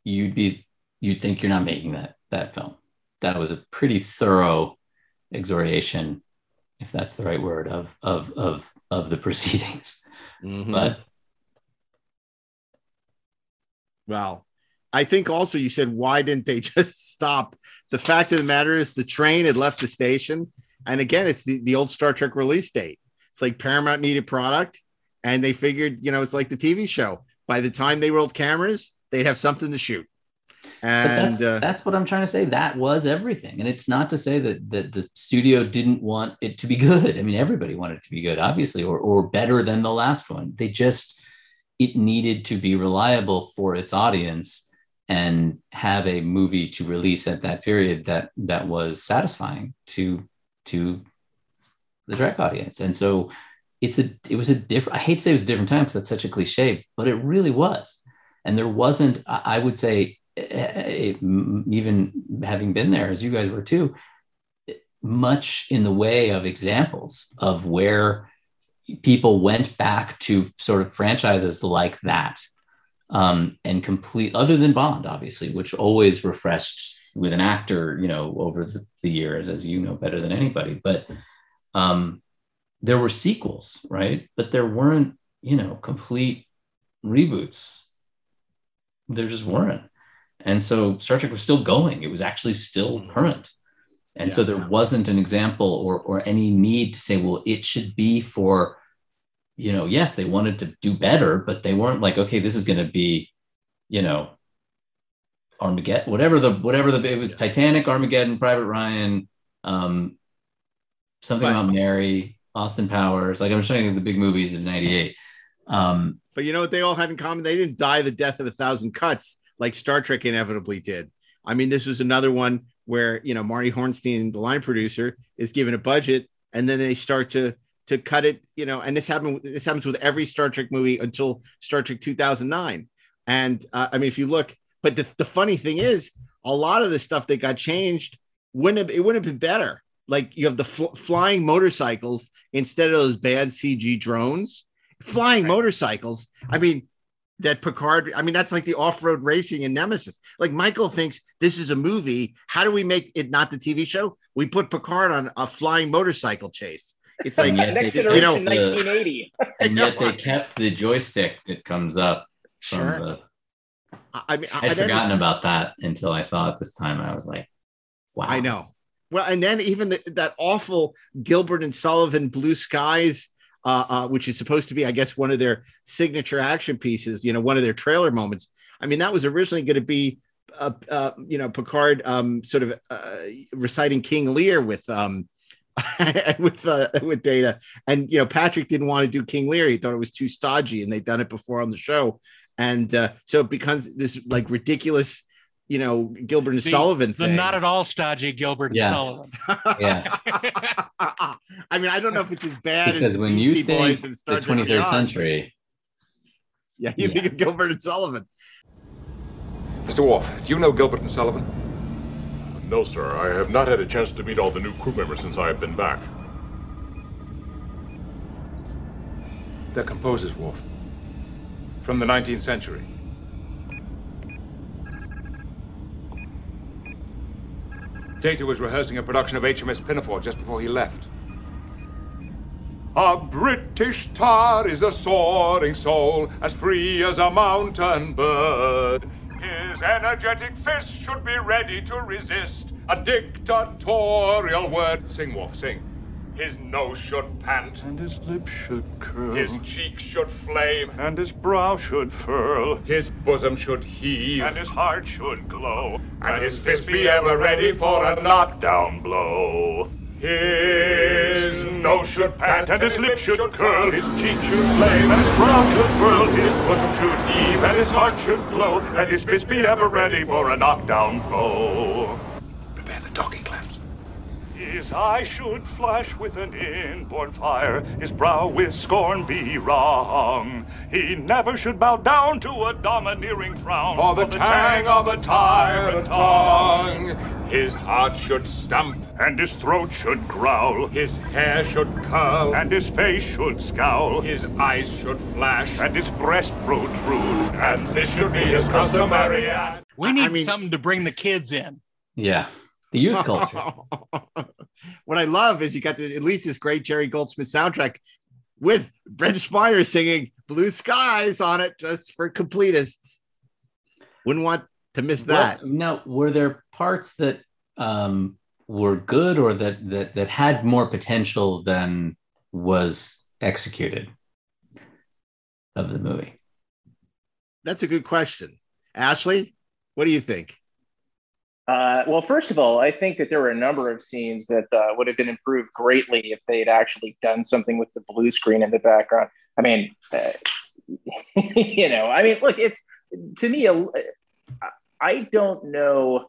S14: you'd be, you'd think you're not making that that film. That was a pretty thorough exhortation, if that's the right word, of of of of the (laughs) proceedings.
S5: Mhm.
S14: But
S5: Well, I think also you said, why didn't they (laughs) just stop? The fact of the matter is, the train had left the station. And again, it's the, the old Star Trek release date. It's like Paramount needed product. And they figured, you know, it's like the TV show. By the time they rolled cameras, they'd have something to shoot. And
S14: that's,
S5: uh,
S14: that's what I'm trying to say. That was everything. And it's not to say that, that the studio didn't want it to be good. I mean, everybody wanted it to be good, obviously, or, or better than the last one. They just, it needed to be reliable for its audience and have a movie to release at that period that that was satisfying to to the Trek audience. And so it's a it was a different I hate to say it was a different time because that's such a cliche, but it really was. And there wasn't, I would say, eh, eh, even having been there as you guys were too, much in the way of examples of where people went back to sort of franchises like that um, and complete other than bond obviously which always refreshed with an actor you know over the, the years as you know better than anybody. But um, there were sequels right? But there weren't you know complete reboots there just weren't. And so star trek was still going. It was actually still current. And so there wasn't an example or or any need to say well it should be for you know yes they wanted to do better but they weren't like okay this is going to be you know armageddon whatever the whatever the it was titanic armageddon private ryan um something about mary austin powers like i'm showing you the big movies in 98 um
S5: But you know what they all had in common? They didn't die the death of a thousand cuts like Star Trek inevitably did. I mean, this was another one where you know Marty Hornstein, the line producer, is given a budget, and then they start to to cut it. You know, and this happened. This happens with every Star Trek movie until Star Trek 2009. And uh, I mean, if you look, but the, the funny thing is, a lot of the stuff that got changed wouldn't have it wouldn't have been better. Like you have the fl- flying motorcycles instead of those bad CG drones flying motorcycles. I mean, that Picard, I mean, that's like the off road racing in Nemesis. Like Michael thinks this is a movie. How do we make it not the TV show? We put Picard on a flying motorcycle chase. It's like,
S14: And (laughs) yet
S8: Next
S14: they-
S8: generation,
S5: know,
S8: 1980. (laughs)
S14: and yet they kept the joystick that comes up from
S5: Sure.
S14: the
S5: I mean,
S14: I'd
S5: I, then-
S14: forgotten about that until I saw it this time. I was like, wow.
S5: I know. Well, and then even the, that awful Gilbert and Sullivan Blue Skies, uh, uh, which is supposed to be, I guess, one of their signature action pieces. You know, one of their trailer moments. I mean, that was originally going to be, uh, uh, you know, Picard um, sort of uh, reciting King Lear with um, (laughs) with uh, with Data, and you know, Patrick didn't want to do King Lear. He thought it was too stodgy, and they'd done it before on the show, and so it becomes this like ridiculous. You know, Gilbert and
S2: The-
S5: Sullivan
S2: The not at all stodgy Gilbert and Sullivan.
S14: Yeah. (laughs)
S5: I mean, I don't know if it's as bad
S14: Because
S5: as
S14: when you
S5: Beastie Boys
S14: think
S5: and
S14: the
S5: Star Trek
S14: 23rd
S5: Beyond.
S14: century,
S5: Yeah, you think of Gilbert and Sullivan.
S9: Mr. Worf, do you know Gilbert and Sullivan?
S7: No, sir. I have not had a chance to meet all the new crew members since I have been back.
S9: They're composers, Worf. From the 19th century. Data was rehearsing a production of HMS Pinafore just before he left.
S7: A British tar is a soaring soul, as free as a mountain bird. His energetic fist should be ready to resist a dictatorial word.
S9: Sing, Worf, sing.
S7: His nose should pant,
S18: And his lips should curl.
S7: his cheeks should flame,
S18: and his brow should furl.
S7: his bosom should heave,
S18: And his heart should glow.
S7: and his fist be ever ready for a knockdown blow. His nose should pant,
S18: And his lips should curl, his cheek should flame, and his brow should furl, his bosom should heave, and his heart should glow, and his fist be ever ready for a knockdown blow.
S9: Prepare the
S18: His eye should flash with an inborn fire, his brow with scorn be wrung. He never should bow down to a domineering frown,
S7: or the tang of a tyrant tongue.
S18: His heart should stamp, and his throat should growl. His hair should curl, and his face should scowl.
S7: His eyes should flash,
S18: and his breast protrude. And this should be his customary act.
S2: We need something to bring the kids in.
S14: Yeah. The youth culture. (laughs)
S5: what I love is you got at least this great Jerry Goldsmith soundtrack with Brent Spiner singing Blue Skies on it just for completists. Wouldn't want to miss that.
S14: What, now, were there parts that um, were good or that, that that had more potential than was executed of the movie?
S5: That's a good question. Ashley, what do you think?
S8: Uh, well, first of all, I think that there were a number of scenes that uh, would have been improved greatly if they had actually done something with the blue screen in the background. I mean, uh, (laughs) you know, I mean, look, it's to me, I don't know.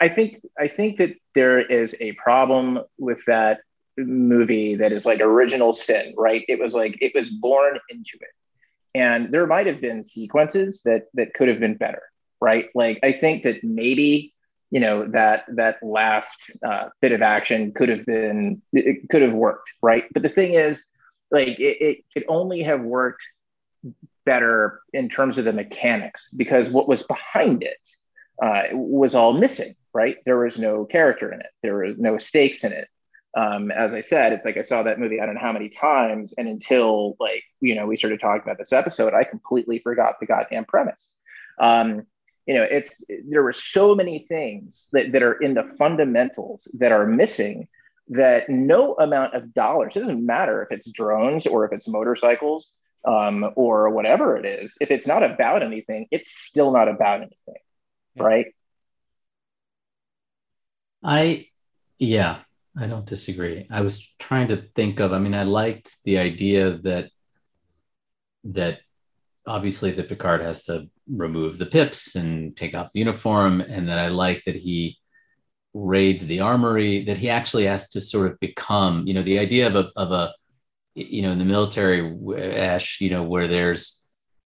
S8: I think I think that there is a problem with that movie that is like original sin, right? It was like it was born into it, and there might have been sequences that that could have been better right? Like I think that maybe you know that that last uh, bit of action could have been it could have worked, right? But the thing is, like it, it could only have worked better in terms of the mechanics because what was behind it uh, was all missing, right? There was no character in it. There was no stakes in it. Um, as I said, it's like I saw that movie I don't know how many times, and until like you know we started talking about this episode, I completely forgot the goddamn premise. Um, you know it's there were so many things that, that are in the fundamentals that are missing that no amount of dollars it doesn't matter if it's drones or if it's motorcycles um, or whatever it is if it's not about anything it's still not about anything right?
S14: I yeah i don't disagree. I was trying to think of i mean i liked the idea that that obviously that picard has to remove the pips and take off the uniform, and that I like that he raids the armory. That he actually has to sort of become, you know, the idea of a of a, you know, in the military, Ash, you know, where there's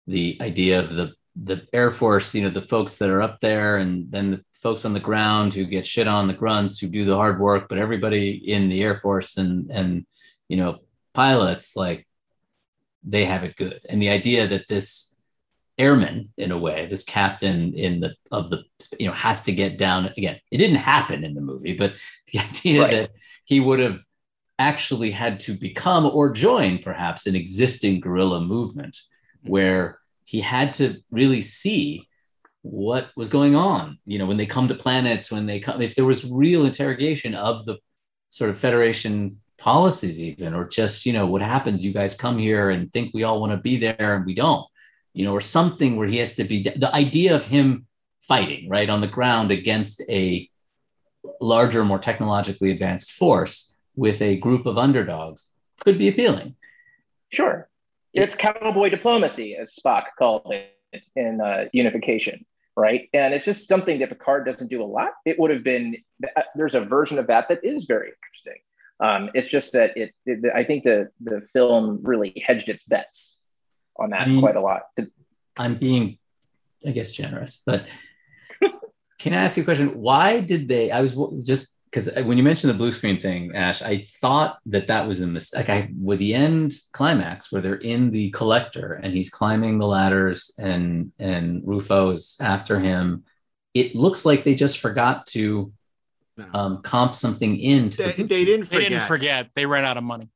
S14: the idea of the the Air Force, you know, the folks that are up there, and then the folks on the ground who get shit on the grunts who do the hard work, but everybody in the Air Force and and you know pilots like they have it good. And the idea that this airman in a way this captain in the of the you know has to get down again it didn't happen in the movie but the (laughs) idea right. that he would have actually had to become or join perhaps an existing guerrilla movement mm-hmm. where he had to really see what was going on. You know when they come to planets when they come if there was real interrogation of the sort of federation policies even or just you know what happens you guys come here and think we all want to be there and we don't you know, or something where he has to be the idea of him fighting right on the ground against a larger, more technologically advanced force with a group of underdogs could be appealing.
S8: Sure. It's cowboy diplomacy, as Spock called it in uh, Unification, right? And it's just something that Picard doesn't do a lot. It would have been, uh, there's a version of that that is very interesting. Um, it's just that it, it, I think the, the film really hedged its bets on that I mean, quite a lot.
S14: I'm being, I guess, generous, but (laughs) can I ask you a question? Why did they? I was just because when you mentioned the blue screen thing, Ash, I thought that that was a mistake. Like I, with the end climax where they're in the collector and he's climbing the ladders and and Ru'afo is after him, it looks like they just forgot to um, comp something in.
S5: They, the they, didn't forget.
S2: They didn't forget. They ran out of money.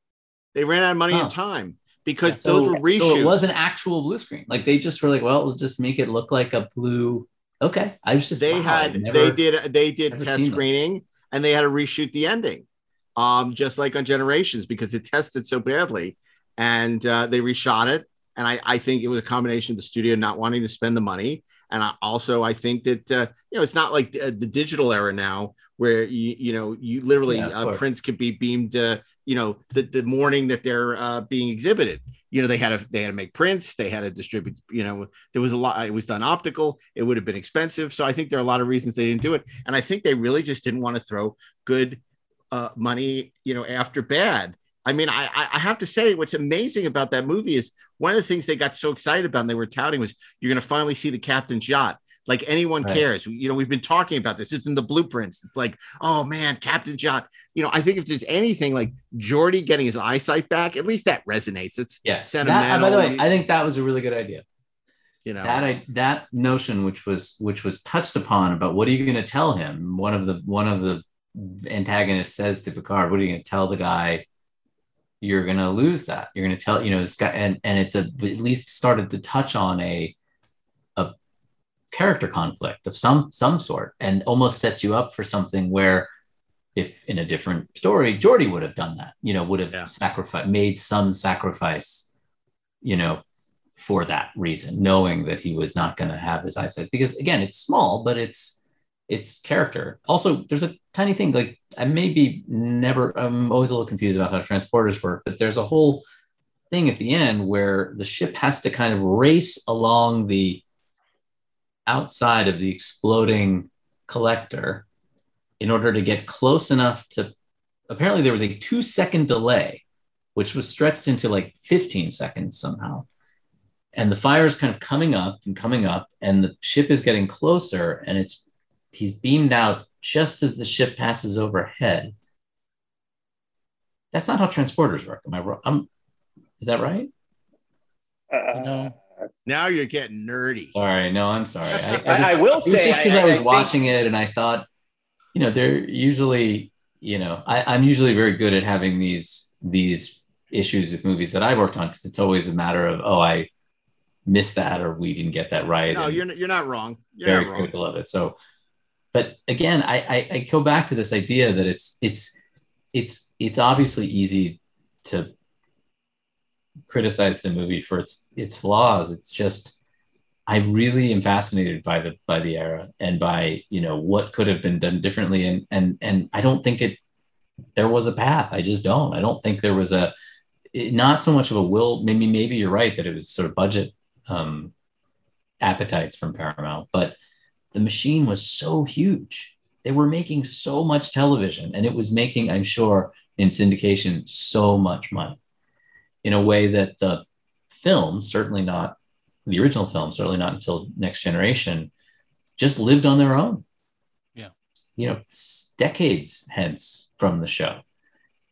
S5: They ran out of money oh. and time because yeah, those were reshoots. So
S14: it was an actual blue screen. Like they just were like, well, we'll just make it look like a blue. Okay, I was just
S5: they wow, had never, they did they did test screening them. and they had to reshoot the ending, um, just like on Generations because it tested so badly, and uh, they reshot it. And I, I think it was a combination of the studio not wanting to spend the money, and I also I think that uh, you know it's not like the, the digital era now where you you know you literally yeah, uh, prints could be beamed uh, you know the, the morning that they're uh, being exhibited you know they had to they had to make prints they had to distribute you know there was a lot it was done optical it would have been expensive so i think there are a lot of reasons they didn't do it and i think they really just didn't want to throw good uh, money, you know, after bad. I mean, I I have to say, what's amazing about that movie is one of the things they got so excited about and they were touting was you're going to finally see the captain's yacht. Like anyone
S14: Right.
S5: cares. You know, we've been talking about this. It's in the blueprints. It's like, oh man, Captain Yacht. You know, I think if there's anything like Geordi getting his eyesight back, at least that resonates. It's
S14: yeah.
S5: Sentimental.
S14: uh, by the way, I think that was a really good idea.
S5: you know,
S14: that I, that notion which was which was touched upon about what are you going to tell him one of the one of the antagonists says to picard what are you going to tell the guy you're going to lose that you're going to tell you know this guy and and it's a at least started to touch on a character conflict of some some sort and almost sets you up for something where if in a different story Geordi would have done that you know would have sacrificed made some sacrifice you know for that reason, knowing that he was not going to have his eyesight. Because again, it's small, but it's it's character. Also, there's a tiny thing like I may be never. I'm always a little confused about how transporters work, but there's a whole thing at the end where the ship has to kind of race along the outside of the exploding collector in order to get close enough to. Apparently, there was a two second delay, which was stretched into like 15 seconds somehow. And the fire is kind of coming up and coming up and the ship is getting closer and it's he's beamed out just as the ship passes overhead. That's not how transporters work am i wrong? I'm, is that right?
S8: Uh, no
S5: now you're getting nerdy.
S14: sorry no i'm sorry
S8: I- I (laughs) will
S14: it was
S8: say,
S14: just because
S8: I-
S14: I,
S8: I
S14: was
S8: think-
S14: watching it and i thought you know they're usually you know I, i'm usually very good at having these these issues with movies that I've worked on because it's always a matter of oh i missed that or we didn't get that right
S5: No, you're you're not wrong. You're
S14: very
S5: not wrong.
S14: critical of it. So, but again, I, I I go back to this idea that it's it's it's it's obviously easy to criticize the movie for its its flaws. It's just I really am fascinated by the by the era and by you know what could have been done differently and and and I don't think it there was a path. I just don't. I don't think there was a not so much of a will. Maybe maybe you're right that it was sort of budget um, appetites from Paramount, but the machine was so huge. They were making so much television, and it was making, I'm sure, in syndication so much money in a way that the film, certainly not the original film, certainly not until Next Generation, just lived on their own.
S2: Yeah.
S14: You know, decades hence from the show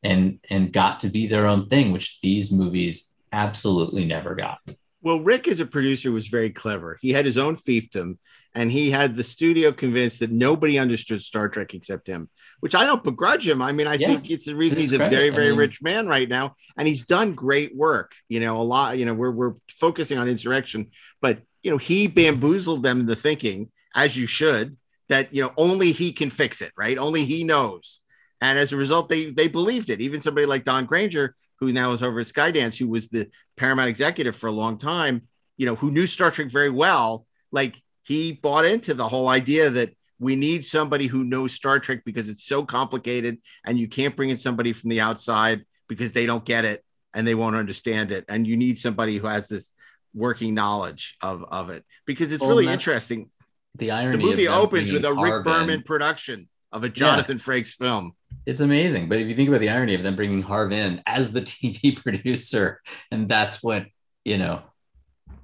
S14: and and got to be their own thing, which these movies absolutely never got.
S5: Well, Rick as a producer was very clever. He had his own fiefdom and he had the studio convinced that nobody understood Star Trek except him, which I don't begrudge him. I mean, I
S14: Yeah,
S5: think it's the reason he's a
S14: credit.
S5: very,
S14: I
S5: very
S14: mean-
S5: rich man right now. And he's done great work. You know, a lot, you know, we're, we're focusing on insurrection, but, you know, he bamboozled them into thinking, as you should, that, you know, only he can fix it, right? Only he knows. And as a result, they they believed it. Even somebody like Don Granger, who now is over at Skydance, who was the Paramount executive for a long time, you know, who knew Star Trek very well, like he bought into the whole idea that we need somebody who knows Star Trek because it's so complicated and you can't bring in somebody from the outside because they don't get it and they won't understand it. And you need somebody who has this working knowledge of, of it because it's
S14: Well,
S5: really interesting.
S14: The irony The movie
S5: opens with a Rick
S14: Harvin-
S5: Berman production of a Jonathan Frakes film.
S14: It's amazing. But if you think about the irony of them bringing Harve in as the (laughs) TV (laughs) producer, and that's what, you know,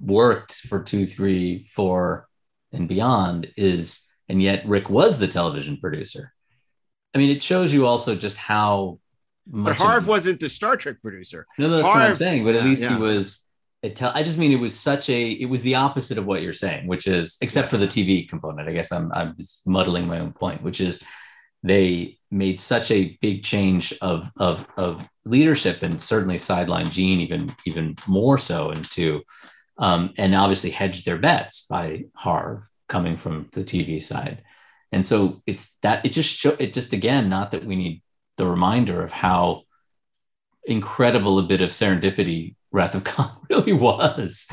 S14: worked for two, three, four, and beyond is, and yet Rick was the television producer. I mean, it shows you also just how
S5: But. Harve wasn't the Star Trek producer.
S14: no, that's what I'm saying. But at least
S5: yeah.
S14: he was. Tell, I just mean it was such a. It was the opposite of what you're saying, which is except for the TV component. I guess I'm I'm muddling my own point, which is they made such a big change of of of leadership and certainly sideline Gene even even more so into um, and obviously hedged their bets by Harve coming from the TV side. And so it's that it just show it just again, not that we need the reminder of how incredible a bit of serendipity Wrath of Khan (laughs) really was.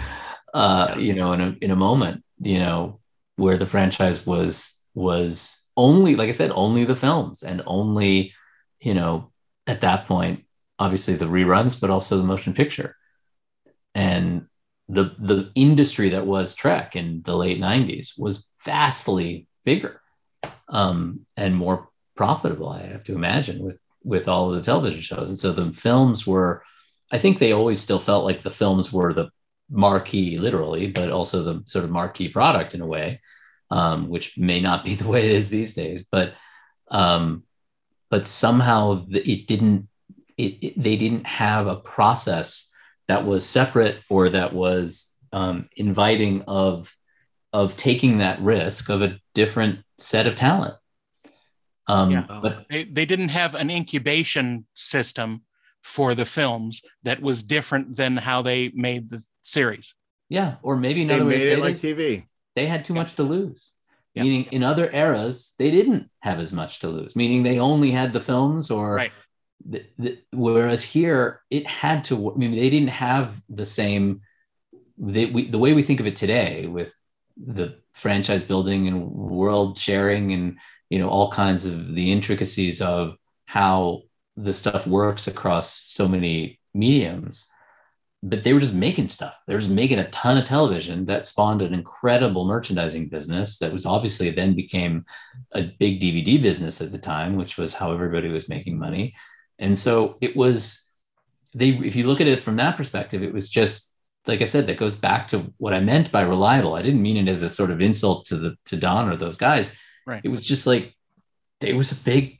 S14: Uh, you know, in a in a moment, you know, where the franchise was was only, like I said, only the films and only, you know, at that point, obviously the reruns, but also the motion picture. And the the industry that was Trek in the late 90s was vastly bigger um, and more profitable, I have to imagine, with with all of the television shows. And so the films were, I think they always still felt like the films were the marquee, literally, but also the sort of marquee product in a way, um, which may not be (laughs) the way it is these days. But um, but somehow it didn't. It, it, they didn't have a process that was separate or that was um, inviting of of taking that risk of a different set of talent. Um,
S2: yeah.
S14: But
S2: they, they didn't have an incubation system for the films that was different than how they made the series.
S14: Yeah, or maybe
S5: They
S14: another way
S5: made
S14: to
S5: it like TV.
S14: they had too much to lose.
S2: Yeah.
S14: Meaning, in other eras, they didn't have as much to lose. Meaning, they only had the films, or
S2: Right.
S14: The, the, whereas here it had to. I mean, they didn't have the same. They, we, the way we think of it today, with the franchise building and world sharing, and you know all kinds of the intricacies of how the stuff works across so many mediums but they were just making stuff. They were just making a ton of television that spawned an incredible merchandising business that was obviously then became a big DVD business at the time, which was how everybody was making money. And so it was they if you look at it from that perspective, it was just like I said, that goes back to what I meant by reliable. I didn't mean it as a sort of insult to the to Don or those guys.
S2: Right.
S14: It was just like it was a big,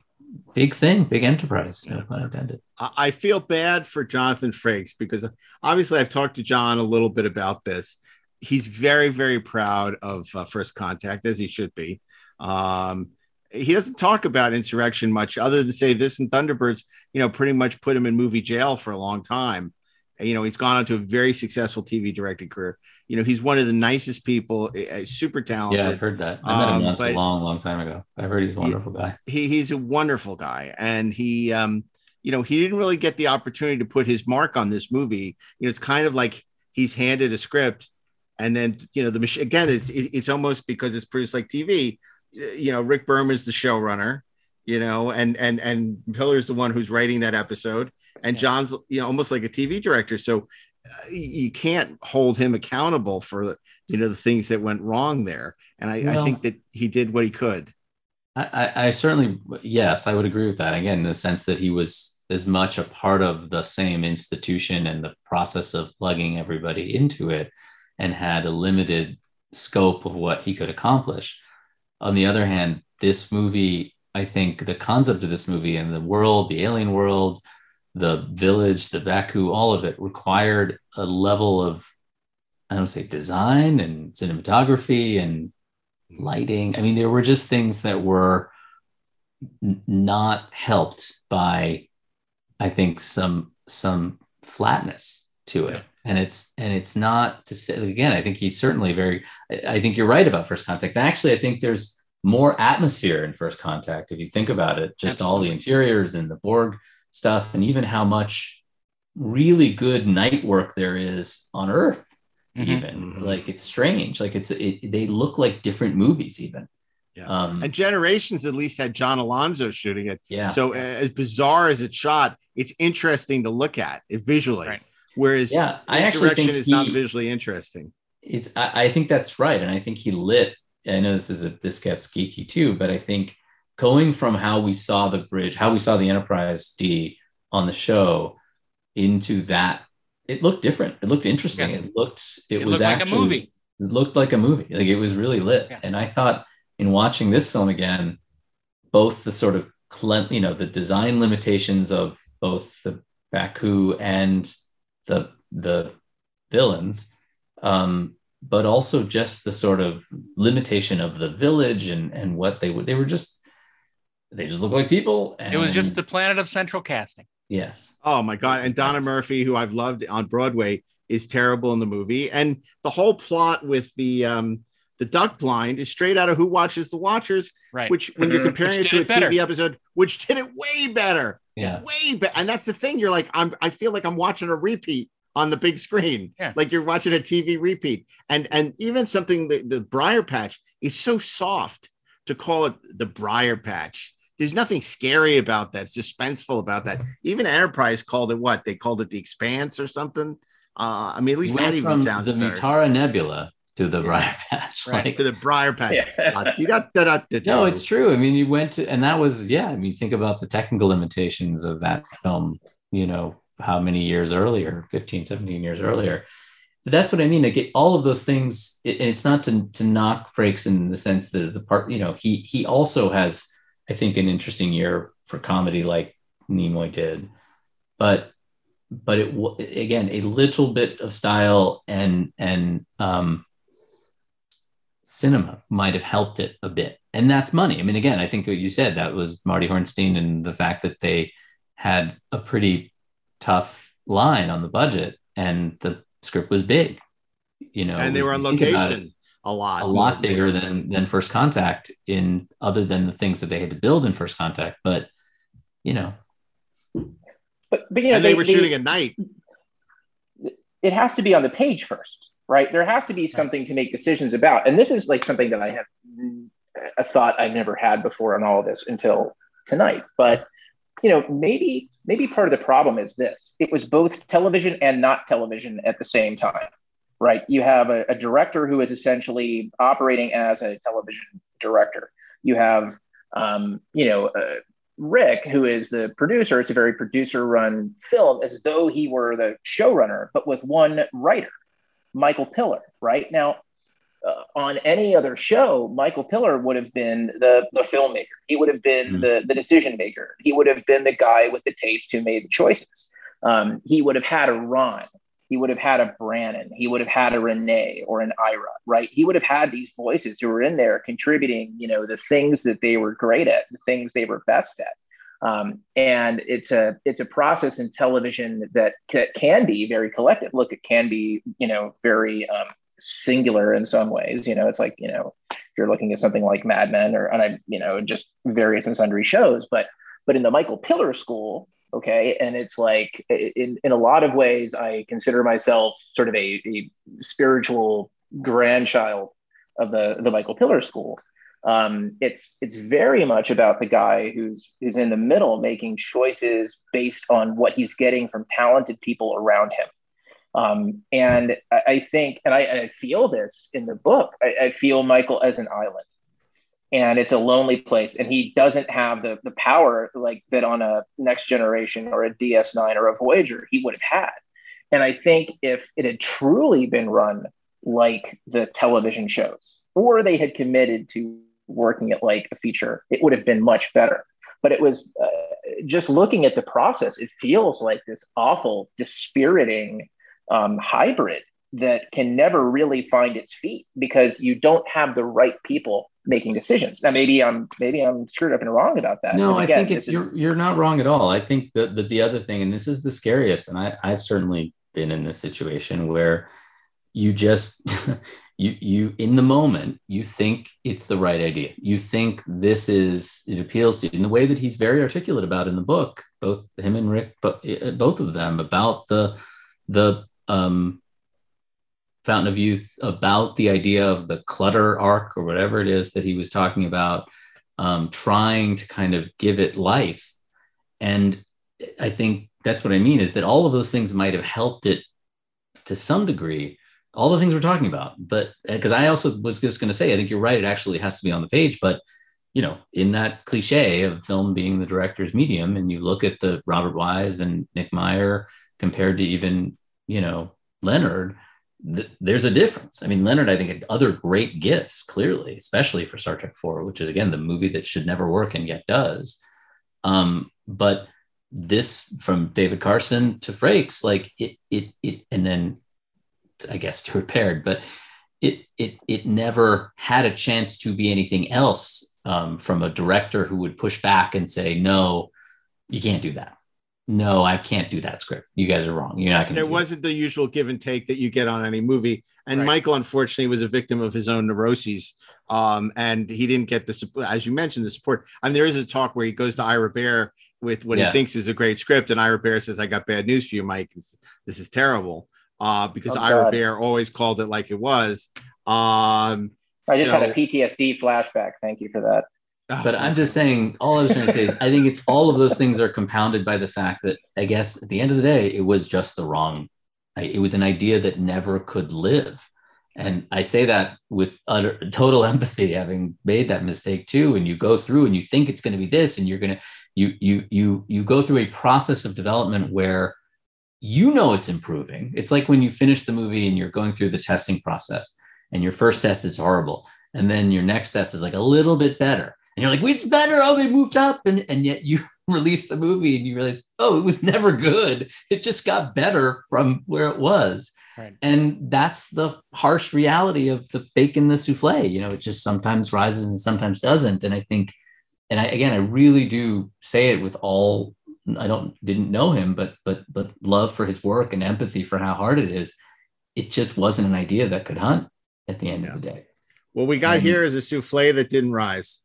S14: big thing, big enterprise, no pun intended.
S5: I I feel bad for Jonathan Frakes because obviously I've talked to John a little bit about this. He's very, very proud of uh, First Contact, as he should be. Um, he doesn't talk about insurrection much, other than say this and Thunderbirds, you know, pretty much put him in movie jail for a long time. You know, he's gone on to a very successful TV directing career. You know, he's one of the nicest people, uh, super talented.
S14: Yeah, I've heard that. I met him
S5: Um,
S14: a long, long time ago. I've heard he's a wonderful guy.
S5: he he's a wonderful guy and he um you know he didn't really get the opportunity to put his mark on this movie you know it's kind of like he's handed a script and then you know the machine again it's it- it's almost because it's produced like tv you know rick berman's the showrunner you know and and and piller's the one who's writing that episode. And john's you know almost like a tv director. So uh, you can't hold him accountable for the you know the things that went wrong there. And i, I think that he did what he could.
S14: I, I, I certainly, yes, I would agree with that. Again, in the sense that he was as much a part of the same institution and the process of plugging everybody into it and had a limited scope of what he could accomplish. On the other hand, this movie, I think the concept of this movie and the world, the alien world, the village, the Ba'ku, all of it required a level of, I don't say design and cinematography and lighting. I mean, there were just things that were n- not helped by, I think, some some flatness to it. And it's and it's not to say again. I think he's certainly very. I I think you're right about First Contact. And actually, I think there's more atmosphere in First Contact if you think about it. Just all the interiors and the Borg stuff, and even how much really good night work there is on Earth.
S2: Mhm.
S14: Even like it's strange. Like it's it, they look like different movies. Even
S5: Yeah.
S14: Um,
S5: and Generations at least had John Alonzo shooting it.
S14: Yeah.
S5: So as bizarre as it's shot, it's interesting to look at it visually. Whereas
S14: Yeah, I actually think
S5: is not visually interesting.
S14: it's I, I think that's right and i think he lit i know this is a, this gets geeky too but i think going from how we saw the bridge how we saw the enterprise d on the show into that it looked different it looked interesting
S2: Yeah.
S14: it looked it,
S2: It
S14: was
S2: looked like a
S14: actually
S2: movie.
S14: it looked like a movie like it was really lit
S2: Yeah.
S14: and i thought in watching this film again both the sort of you know the design limitations of both the ba'ku and the the villains um, but also just the sort of limitation of the village and and what they would they were just they just look like people and
S2: It was just the planet of central casting.
S14: yes
S5: Oh my god! And Donna Murphy, who I've loved on Broadway, is terrible in the movie. And the whole plot with the um the duck blind is straight out of Who Watches the Watchers,
S2: Right.
S5: which when you're
S14: Mhm.
S5: comparing it to a
S2: better.
S5: TV episode, which did it way better,
S14: yeah
S5: way better. And that's the thing. You're like, I'm. I feel like I'm watching a repeat on the big screen,
S2: Yeah.
S5: like you're watching a TV repeat. And and even something the the Briar Patch, it's so soft to call it the Briar Patch. There's nothing scary about that, suspenseful about that. Even Enterprise called it what? They called it the Expanse or something. Uh, I mean, at least that even
S14: from
S5: sounds
S14: the
S5: better.
S14: Mutara Nebula to the briar patch.
S5: Right,
S14: Like,
S5: to the briar patch.
S8: Yeah.
S14: No, it's true. I mean, you went to, and that was, yeah. I mean, think about the technical limitations of that film, you know, how many years earlier, 15, 17 years earlier. But that's what I mean. Like it, all of those things, it, and it's not to, to knock Frakes in the sense that the part, you know, he, he also has, I think, an interesting year for comedy like Nimoy did. But, but it, again, a little bit of style and, and, um, cinema might have helped it a bit. And that's money. I mean, again, I think what you said that was Marty Hornstein and the fact that they had a pretty tough line on the budget and the script was big. You know,
S5: and they were on
S14: when you think about it,
S5: location a lot.
S14: a lot bigger than than First Contact in other than the things that they had to build in First Contact. But you know,
S8: But but you know
S5: and they, were shooting at night.
S8: it has to be on the page first, right? There has to be something to make decisions about. And this is like something that I have a thought I've never had before on all of this until tonight. But you know, maybe maybe part of the problem is this: it was both television and not television at the same time, right? You have a, a director who is essentially operating as a television director. You have, um, you know. Uh, Rick, who is the producer, it's a very producer run film, as though he were the showrunner, but with one writer, Michael Piller, right? Now, uh, on any other show, Michael Piller would have been the, the filmmaker. He would have been the, the decision maker. He would have been the guy with the taste who made the choices. Um, he would have had a Ron. He would have had a Brannon. He would have had a Renee or an Ira, right? He would have had these voices who were in there contributing, you know, the things that they were great at, the things they were best at. Um, and it's a it's a process in television that ca- can be very collective. Look, it can be, you know, very um, singular in some ways. You know, it's like you know, if you're looking at something like Mad Men or and I, you know, just various and sundry shows. But but in the Michael Piller school, okay, and it's like in in a lot of ways, I consider myself sort of a, a spiritual grandchild of the the Michael Piller school. Um, it's it's very much about the guy who's who's in the middle making choices based on what he's getting from talented people around him. Um, and I, I think, and I, I feel this in the book. I, I feel Michael as an island, and it's a lonely place, and he doesn't have the the power like that on a Next Generation or a DS9 or a Voyager he would have had. And I think if it had truly been run like the television shows, or they had committed to working it like a feature, it would have been much better. But it was uh, just looking at the process, it feels like this awful, dispiriting um, hybrid that can never really find its feet because you don't have the right people making decisions. Now, maybe I'm maybe I'm screwed up and wrong about that.
S14: No,
S8: because
S14: I think it's you're you're not wrong at all. I think that the, the other thing, and this is the scariest, and I, I've certainly been in this situation where you just (laughs) you you in the moment you think it's the right idea. You think this is it appeals to you in the way that he's very articulate about in the book, both him and Rick, but uh, both of them about the the um Fountain of Youth about the idea of the clutter arc or whatever it is that he was talking about, um, trying to kind of give it life. And I think that's what I mean is that all of those things might have helped it to some degree, all the things we're talking about. But because I also was just going to say, I think you're right, it actually has to be on the page. But you know, in that cliche of film being the director's medium, and you look at the Robert Wise and Nick Meyer compared to even, you know, Leonard, th- there's a difference. I mean, Leonard, I think, had other great gifts, clearly, especially for Star Trek 4, which is again the movie that should never work and yet does. Um, but this from David Carson to Frakes, like it, it, it, and then I guess to repaired, but it, it, it never had a chance to be anything else um, from a director who would push back and say, no, you can't do that. No, I can't do that script. You guys are wrong. You're not going to.
S5: There wasn't the usual give and take that you get on any movie. And
S14: Right.
S5: Michael, unfortunately, was a victim of his own neuroses. Um, and he didn't get the support, as you mentioned, the support. I mean, there is a talk where he goes to Ira Behr with what
S14: Yeah.
S5: he thinks is a great script, and Ira Behr says, "I got bad news for you, Mike. This, this is terrible." Uh, because
S8: Oh,
S5: Ira
S8: God.
S5: Behr always called it like it was. Um,
S8: I just
S5: so-
S8: had a PTSD flashback. Thank you for that.
S14: But I'm just saying, all I was trying to say is, I think it's all of those things are compounded by the fact that I guess at the end of the day, it was just the wrong. It was an idea that never could live, And I say that with utter total (laughs) empathy, having made that mistake too. And you go through and you think it's going to be this, and you're going to you you you you go through a process of development where you know it's improving. It's like when you finish the movie and you're going through the testing process, and your first test is horrible, and then your next test is like a little bit better, and you're like, "Wait, it's better! Oh, they moved up!" And and yet you (laughs) release the movie and you realize, "Oh, it was never good. It just got better from where it was."
S2: Right.
S14: And that's the harsh reality of the fake and the souffle. You know, it just sometimes rises and sometimes doesn't. And I think, and I again, I really do say it with all I don't didn't know him, but but but love for his work and empathy for how hard it is. It just wasn't an idea that could hunt at the end yeah. of the day.
S5: What we got
S14: And-
S5: here is a souffle that didn't rise.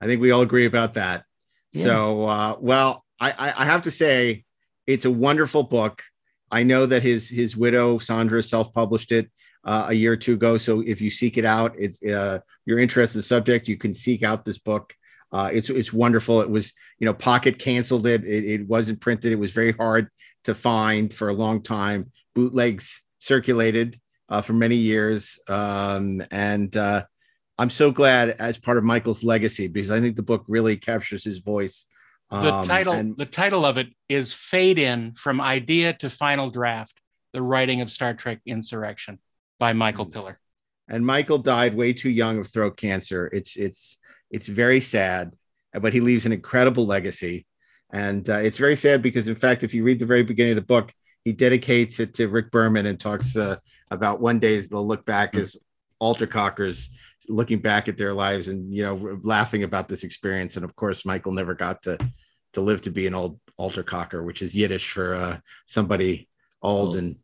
S5: I think we all agree about that.
S14: Yeah.
S5: So, uh, well, I, I, I have to say, it's a wonderful book. I know that his his widow Sandra self published it uh, a year or two ago. So if you seek it out, it's uh, you're interested in the subject, you can seek out this book. Uh, it's it's wonderful. It was you know Pocket canceled it. it. It wasn't printed. It was very hard to find for a long time. Bootlegs circulated uh, for many years, um, and uh, I'm so glad as part of Michael's legacy because I think the book really captures his voice.
S2: The
S5: Um,
S2: title
S5: and-
S2: the title of it is Fade In from Idea to Final Draft: The Writing of Star Trek Insurrection by Michael Piller.
S5: and Michael died way too young of throat cancer. It's it's it's very sad, but he leaves an incredible legacy, and uh, it's very sad because, in fact, if you read the very beginning of the book, he dedicates it to Rick Berman and talks uh, about one day they'll look back as alter kockers, looking back at their lives and you know laughing about this experience. And of course, Michael never got to to live to be an old alter kocker, which is Yiddish for uh, somebody old and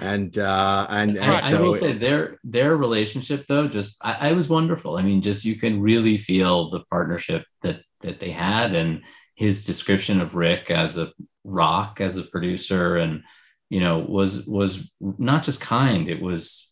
S5: and uh and, and
S14: I, I
S5: so
S14: will say their their relationship though just I, I was wonderful. I mean, just you can really feel the partnership that that they had and his description of Rick as a rock as a producer and you know was was not just kind it was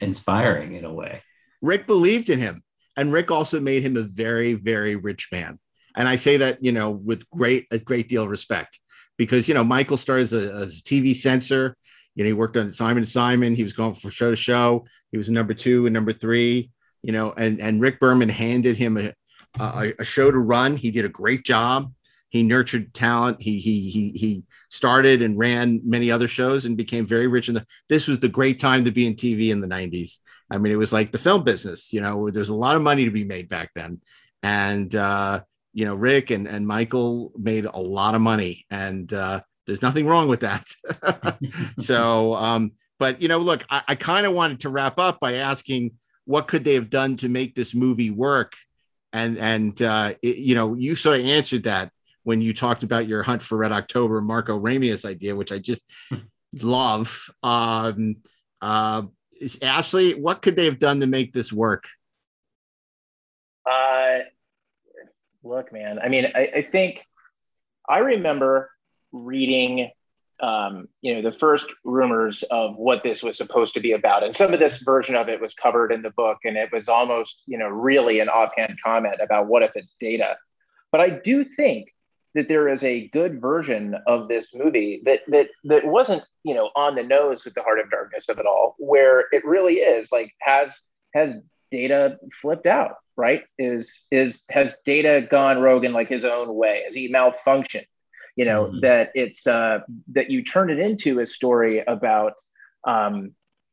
S14: inspiring in a way
S5: Rick believed in him, and Rick also made him a very, very rich man. And I say that you know with great a great deal of respect because you know Michael started as a, as a TV censor. You know, he worked on Simon Simon. He was going from show to show. He was number two and number three. You know, and and Rick Berman handed him a a, a show to run. He did a great job. He nurtured talent. He he he he started and ran many other shows and became very rich. The this was the great time to be in TV in the '90s. I mean, it was like the film business. You know, there's a lot of money to be made back then, and uh, you know, Rick and and Michael made a lot of money, and uh, there's nothing wrong with that. (laughs) (laughs) so, um, but you know, look, I, I kind of wanted to wrap up by asking what could they have done to make this movie work, and and uh, it, you know, you sort of answered that when you talked about your Hunt for Red October, Marko Ramius idea, which I just (laughs) love. Um, uh, is Ashley, what could they have done to make this work?
S8: Uh, look, man. I mean, I, I think I remember reading, um, you know, the first rumors of what this was supposed to be about, and some of this version of it was covered in the book, and it was almost, you know, really an offhand comment about what if it's data. But I do think that there is a good version of this movie that that that wasn't, you know, on the nose with the heart of darkness of it all, where it really is like has has data flipped out right? Is is has data gone rogue in like his own way? Has he malfunctioned you know that it's uh that you turn it into a story about um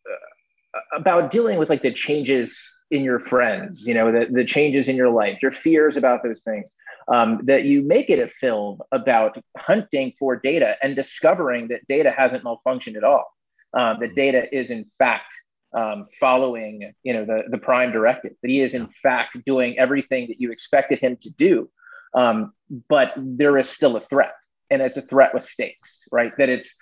S8: uh, about dealing with like the changes in your friends you know the, the changes in your life your fears about those things um, that you make it a film about hunting for data and discovering that data hasn't malfunctioned at all um, that data is in fact um, following you know the the prime directive that he is in fact doing everything that you expected him to do um, but there is still a threat and it's a threat with stakes right that it's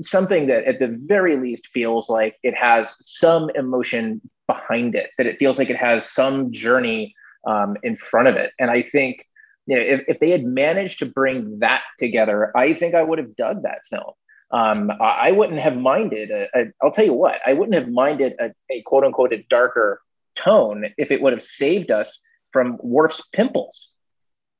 S8: something that at the very least feels like it has some emotion behind it that it feels like it has some journey um, in front of it and i think you know if, if they had managed to bring that together i think i would have dug that film um, I wouldn't have minded. I'll tell you what, I wouldn't have minded a, a, quote unquote a darker tone if it would have saved us from Worf's pimples.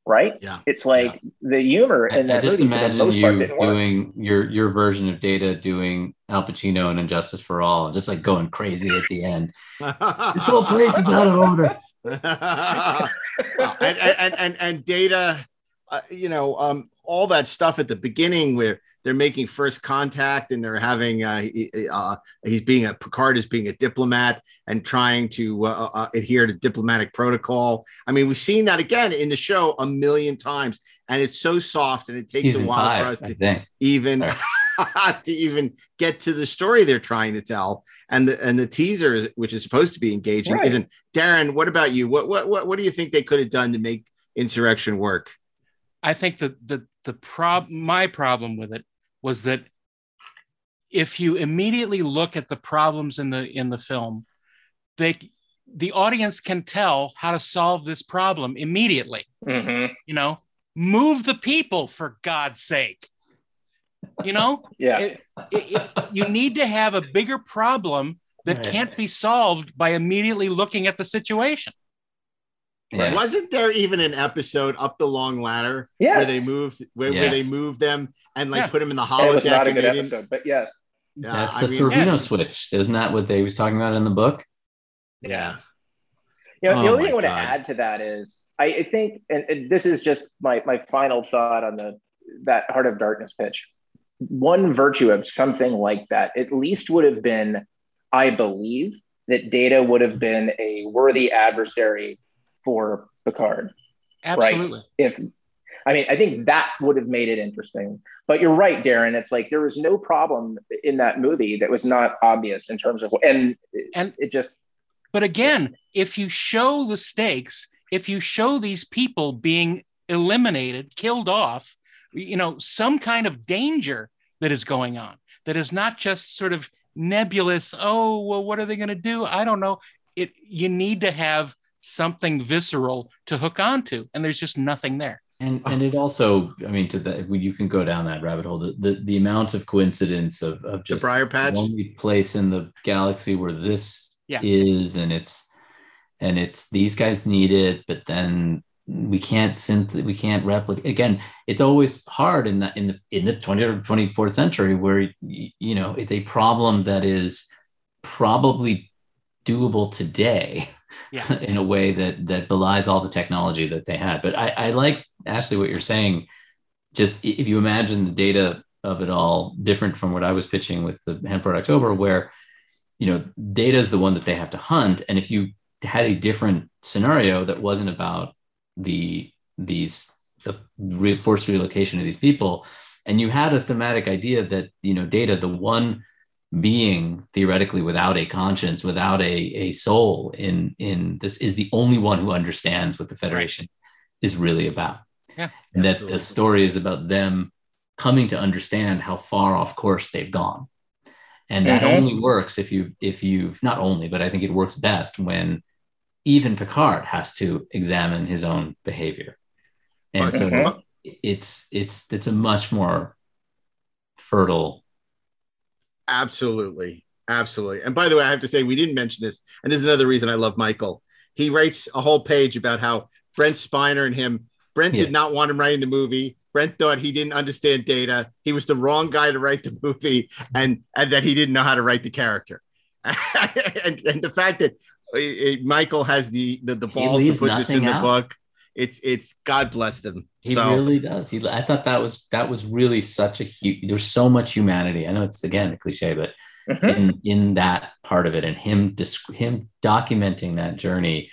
S8: Right?
S5: Yeah.
S8: It's like the humor
S14: I,
S8: in
S14: I
S8: that
S14: just
S8: movie for the
S14: imagine
S8: most part
S14: you
S8: didn't work.
S14: doing your your version of Data doing Al Pacino and Injustice for All, just like going crazy at the end. (laughs) this whole place is out of order. (laughs) (laughs)
S5: and, and, and and and data uh, you know um all that stuff at the beginning where they're making first contact and they're having uh, uh he's being a picard is being a diplomat and trying to uh, uh, adhere to diplomatic protocol. I mean we've seen that again in the show a million times and it's so soft and it takes
S14: Season
S5: a while
S14: five,
S5: for us
S14: I
S5: to
S14: think.
S5: even (laughs) to even get to the story they're trying to tell. And the and the teaser which is supposed to be engaging
S2: Right.
S5: isn't. Daren what about you? What, what what what do you think they could have done to make insurrection work?
S2: I think that the the prob my problem with it was that if you immediately look at the problems in the in the film, they the audience can tell how to solve this problem immediately.
S8: Mm-hmm.
S2: You know, move the people for God's sake. You know, (laughs)
S8: Yeah.
S2: It- it- it- you need to have a bigger problem that can't be solved by immediately looking at the situation.
S5: Wasn't there even an episode up the long ladder
S8: Yes.
S5: where they moved where, where they moved them and like
S2: Yeah.
S5: put them in the
S8: And
S5: holodeck
S8: it was not a good
S5: they didn't-
S8: episode, but yes.
S5: Yeah,
S14: That's
S5: I
S14: the
S5: mean-
S14: Sorvino switch. Isn't that what they was talking about in the book?
S5: yeah
S8: You know,
S5: Oh
S8: the only thing I want to add to that is I, I think, and, and this is just my my final thought on the that Heart of Darkness pitch. One virtue of something like that at least would have been, I believe, that Data would have been a worthy adversary for Picard.
S2: Absolutely.
S8: Right? If I mean, I think that would have made it interesting. But you're right, Daren. It's like there was no problem in that movie that was not obvious in terms of, and
S2: and
S8: it just
S2: But again, if you show the stakes, if you show these people being eliminated, killed off, you know, some kind of danger that is going on, that is not just sort of nebulous, oh, well, what are they going to do? I don't know. It you need to have something visceral to hook onto, and there's just nothing there.
S14: And and it also, I mean, to the you can go down that rabbit hole. The the, the amount of coincidence of of just
S5: Briar
S14: it's the only place in the galaxy where this
S2: Yeah.
S14: is, and it's and it's these guys need it, but then we can't synth we can't replicate again it's always hard in the in the in the 20th or 24th century where you know it's a problem that is probably doable today (laughs)
S2: Yeah. (laughs)
S14: in a way that that belies all the technology that they had. But I, I like Ashley what you're saying. Just if you imagine the data of it all different from what I was pitching with the Hanford October, where you know data is the one that they have to hunt, and if you had a different scenario that wasn't about the these the forced relocation of these people, and you had a thematic idea that you know data the one being theoretically without a conscience without a, a soul in in this is the only one who understands what the federation is really about
S2: Yeah.
S14: and that the story is about them coming to understand how far off course they've gone and that
S8: Mhm.
S14: only works if you if you've not only but i think it works best when even picard has to examine his own behavior and so
S8: Mhm.
S14: it's it's it's a much more fertile
S5: Absolutely. Absolutely. And by the way, I have to say, we didn't mention this. And this is another reason I love Michael. He writes a whole page about how Brent Spiner and him, Brent
S14: Yeah.
S5: did not want him writing the movie. Brent thought he didn't understand data. He was the wrong guy to write the movie and, and that he didn't know how to write the character. (laughs) and, and the fact that uh, Michael has the, the, the balls to put this in the
S14: out.
S5: book. It's, it's God bless them.
S14: He
S5: so,
S14: really does. He, I thought that was that was really such a huge. There's so much humanity. I know it's again a cliche, but
S8: Mhm.
S14: in in that part of it, and him dis- him documenting that journey.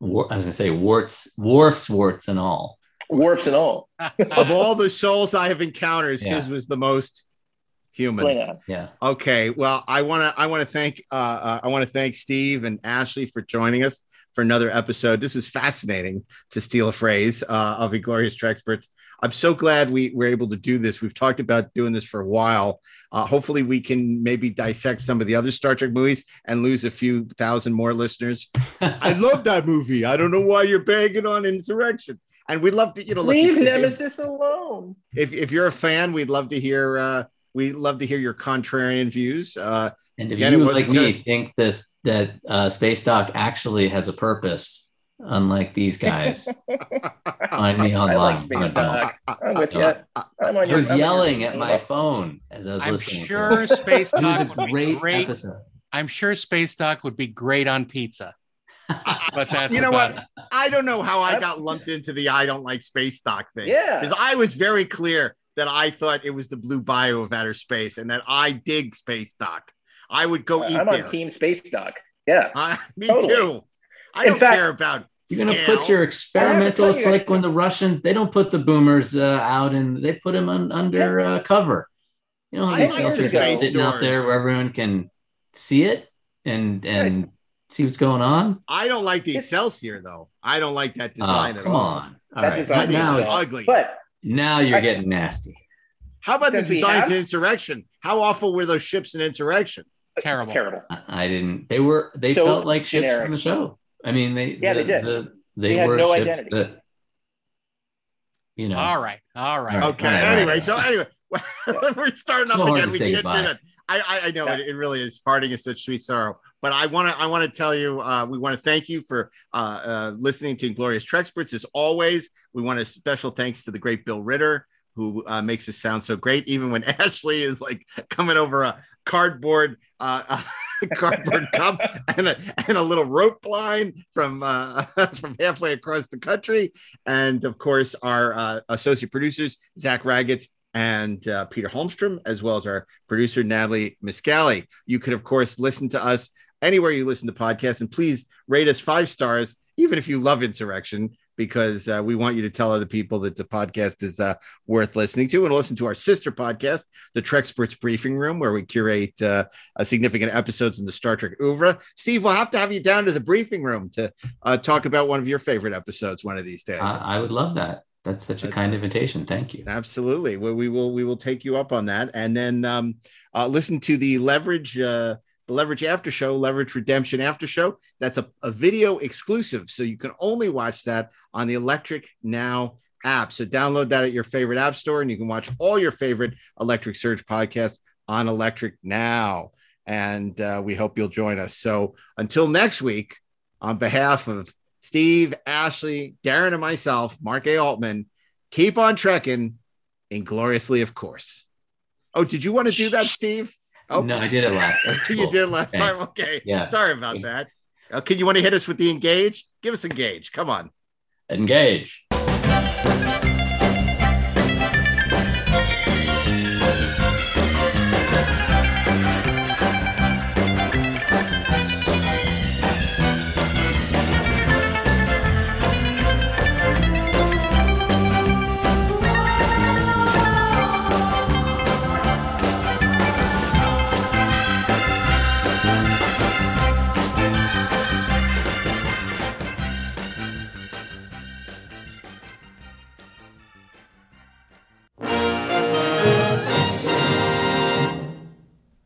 S14: war- I was gonna say warts, wharfs, warts, and all.
S8: warps and all. (laughs)
S5: of all the souls I have encountered,
S14: Yeah.
S5: his was the most human.
S14: Yeah.
S5: Okay, well, I want to I want to thank uh, uh, I want to thank Steve and Ashley for joining us for another episode. This is fascinating to steal a phrase uh, of Inglorious Treksperts. I'm so glad we were able to do this. We've talked about doing this for a while. Uh, hopefully, we can maybe dissect some of the other Star Trek movies and lose a few thousand more listeners. (laughs) I love that movie. I don't know why you're bagging on Insurrection. And we'd love to, you know, look,
S8: Leave
S5: if- if-
S8: Nemesis alone.
S5: if if you're a fan, we'd love to hear uh we'd love to hear your contrarian views. Uh
S14: And if
S5: again,
S14: you
S5: wasn't
S14: like me think this that uh, space Dock actually has a purpose, unlike these guys. (laughs) Find me online.
S8: I like
S14: online.
S8: Space
S14: No,
S8: I'm with you. I'm on
S14: I
S8: your.
S14: was
S8: I'm
S14: yelling at my phone as I was listening.
S2: I'm
S14: listening.
S2: sure
S14: to it.
S2: Space
S14: Dock was
S2: Dock
S14: a
S2: would be
S14: great
S2: great.
S14: episode.
S2: I'm sure Space Dock would be great on pizza. But (laughs) that's
S5: you know
S2: about
S5: what? I don't know how I got lumped into the I don't like space dock thing.
S8: Yeah.
S5: Because I was very clear that I thought it was the blue bio of outer space and that I dig space dock. I would go eat
S8: I'm
S5: there.
S8: on Team Space Dock. Yeah.
S5: Uh, (laughs) me
S8: Totally.
S5: too. I
S8: In
S5: don't
S8: fact-
S5: care about
S14: You're gonna
S5: scale.
S14: put your experimental.
S8: tell
S14: It's
S8: you-
S14: like when the Russians they don't put the boomers uh, out and they put them un, under uh, cover. You know how
S5: I
S14: the
S5: like
S14: Excelsior is
S5: space
S14: sitting out there where everyone can see it and and see what's going on.
S5: I don't like the Excelsior though. I don't like that design
S14: Oh,
S5: at
S14: come
S5: all.
S14: on. All
S8: That
S14: right. Now,
S5: it's
S14: it's-
S5: ugly.
S8: But
S14: now you're
S8: I-
S14: getting nasty.
S5: How about the
S8: Since we
S5: designs
S8: have-
S5: in Insurrection? How awful were those ships in Insurrection?
S2: terrible.
S8: terrible.
S14: I- I didn't. They were. They
S8: So
S14: felt like ships
S8: generic.
S14: from the show. I mean, they.
S8: Yeah,
S14: the,
S8: they did.
S14: The, they,
S8: They had no identity.
S14: that. You know.
S2: All right. All right.
S14: All right.
S5: Okay.
S14: all right,
S5: anyway,
S14: right.
S5: so anyway, (laughs) we're starting
S14: So
S5: up again. We can't
S14: goodbye.
S5: do that. I, I, I know
S8: Yeah.
S5: it, it really is. Farting is such sweet sorrow. But I want to I want to tell you, uh, we want to thank you for uh, uh, listening to Glorious Treksperts as always. We want a special thanks to the great Bill Ritter who uh, makes us sound so great, even when (laughs) Ashley is like coming over a cardboard uh, (laughs) cardboard (laughs) cup and a, and a little rope line from uh, from halfway across the country. And of course, our uh, associate producers Zach Raggett and uh, Peter Holmstrom, as well as our producer Natalie Miscali. You could, of course, listen to us anywhere you listen to podcasts, and please rate us five stars, even if you love Insurrection. Because uh, we want you to tell other people that the podcast is uh, worth listening to, and listen to our sister podcast, the Trek Treksperts Briefing Room, where we curate uh, uh, significant episodes in the Star Trek oeuvre. Steve, we'll have to have you down to the briefing room to uh, talk about one of your favorite episodes one of these days.
S14: I, I would love that. That's such a kind invitation. Thank you.
S5: Absolutely. Well, we will we will take you up on that, and then um, uh, listen to the leverage uh, the leverage after show, leverage redemption after show. That's a, a video exclusive, so you can only watch that on the Electric Now app. So download that at your favorite app store, and you can watch all your favorite Electric Surge podcasts on Electric Now. And uh, we hope you'll join us. So until next week, on behalf of Steve, Ashley, Daren, and myself, Mark A. Altman, keep on trekking ingloriously, of course. Oh, did you want to do that, Steve? Oh,
S14: No, I did it last. That's (laughs)
S5: you did last
S14: Thanks.
S5: time. Okay.
S14: Yeah.
S5: Sorry about that. Okay, you want to hit us with the engage? Give us engage. Come on.
S14: Engage.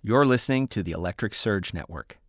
S4: You're listening to the Electric Surge Network.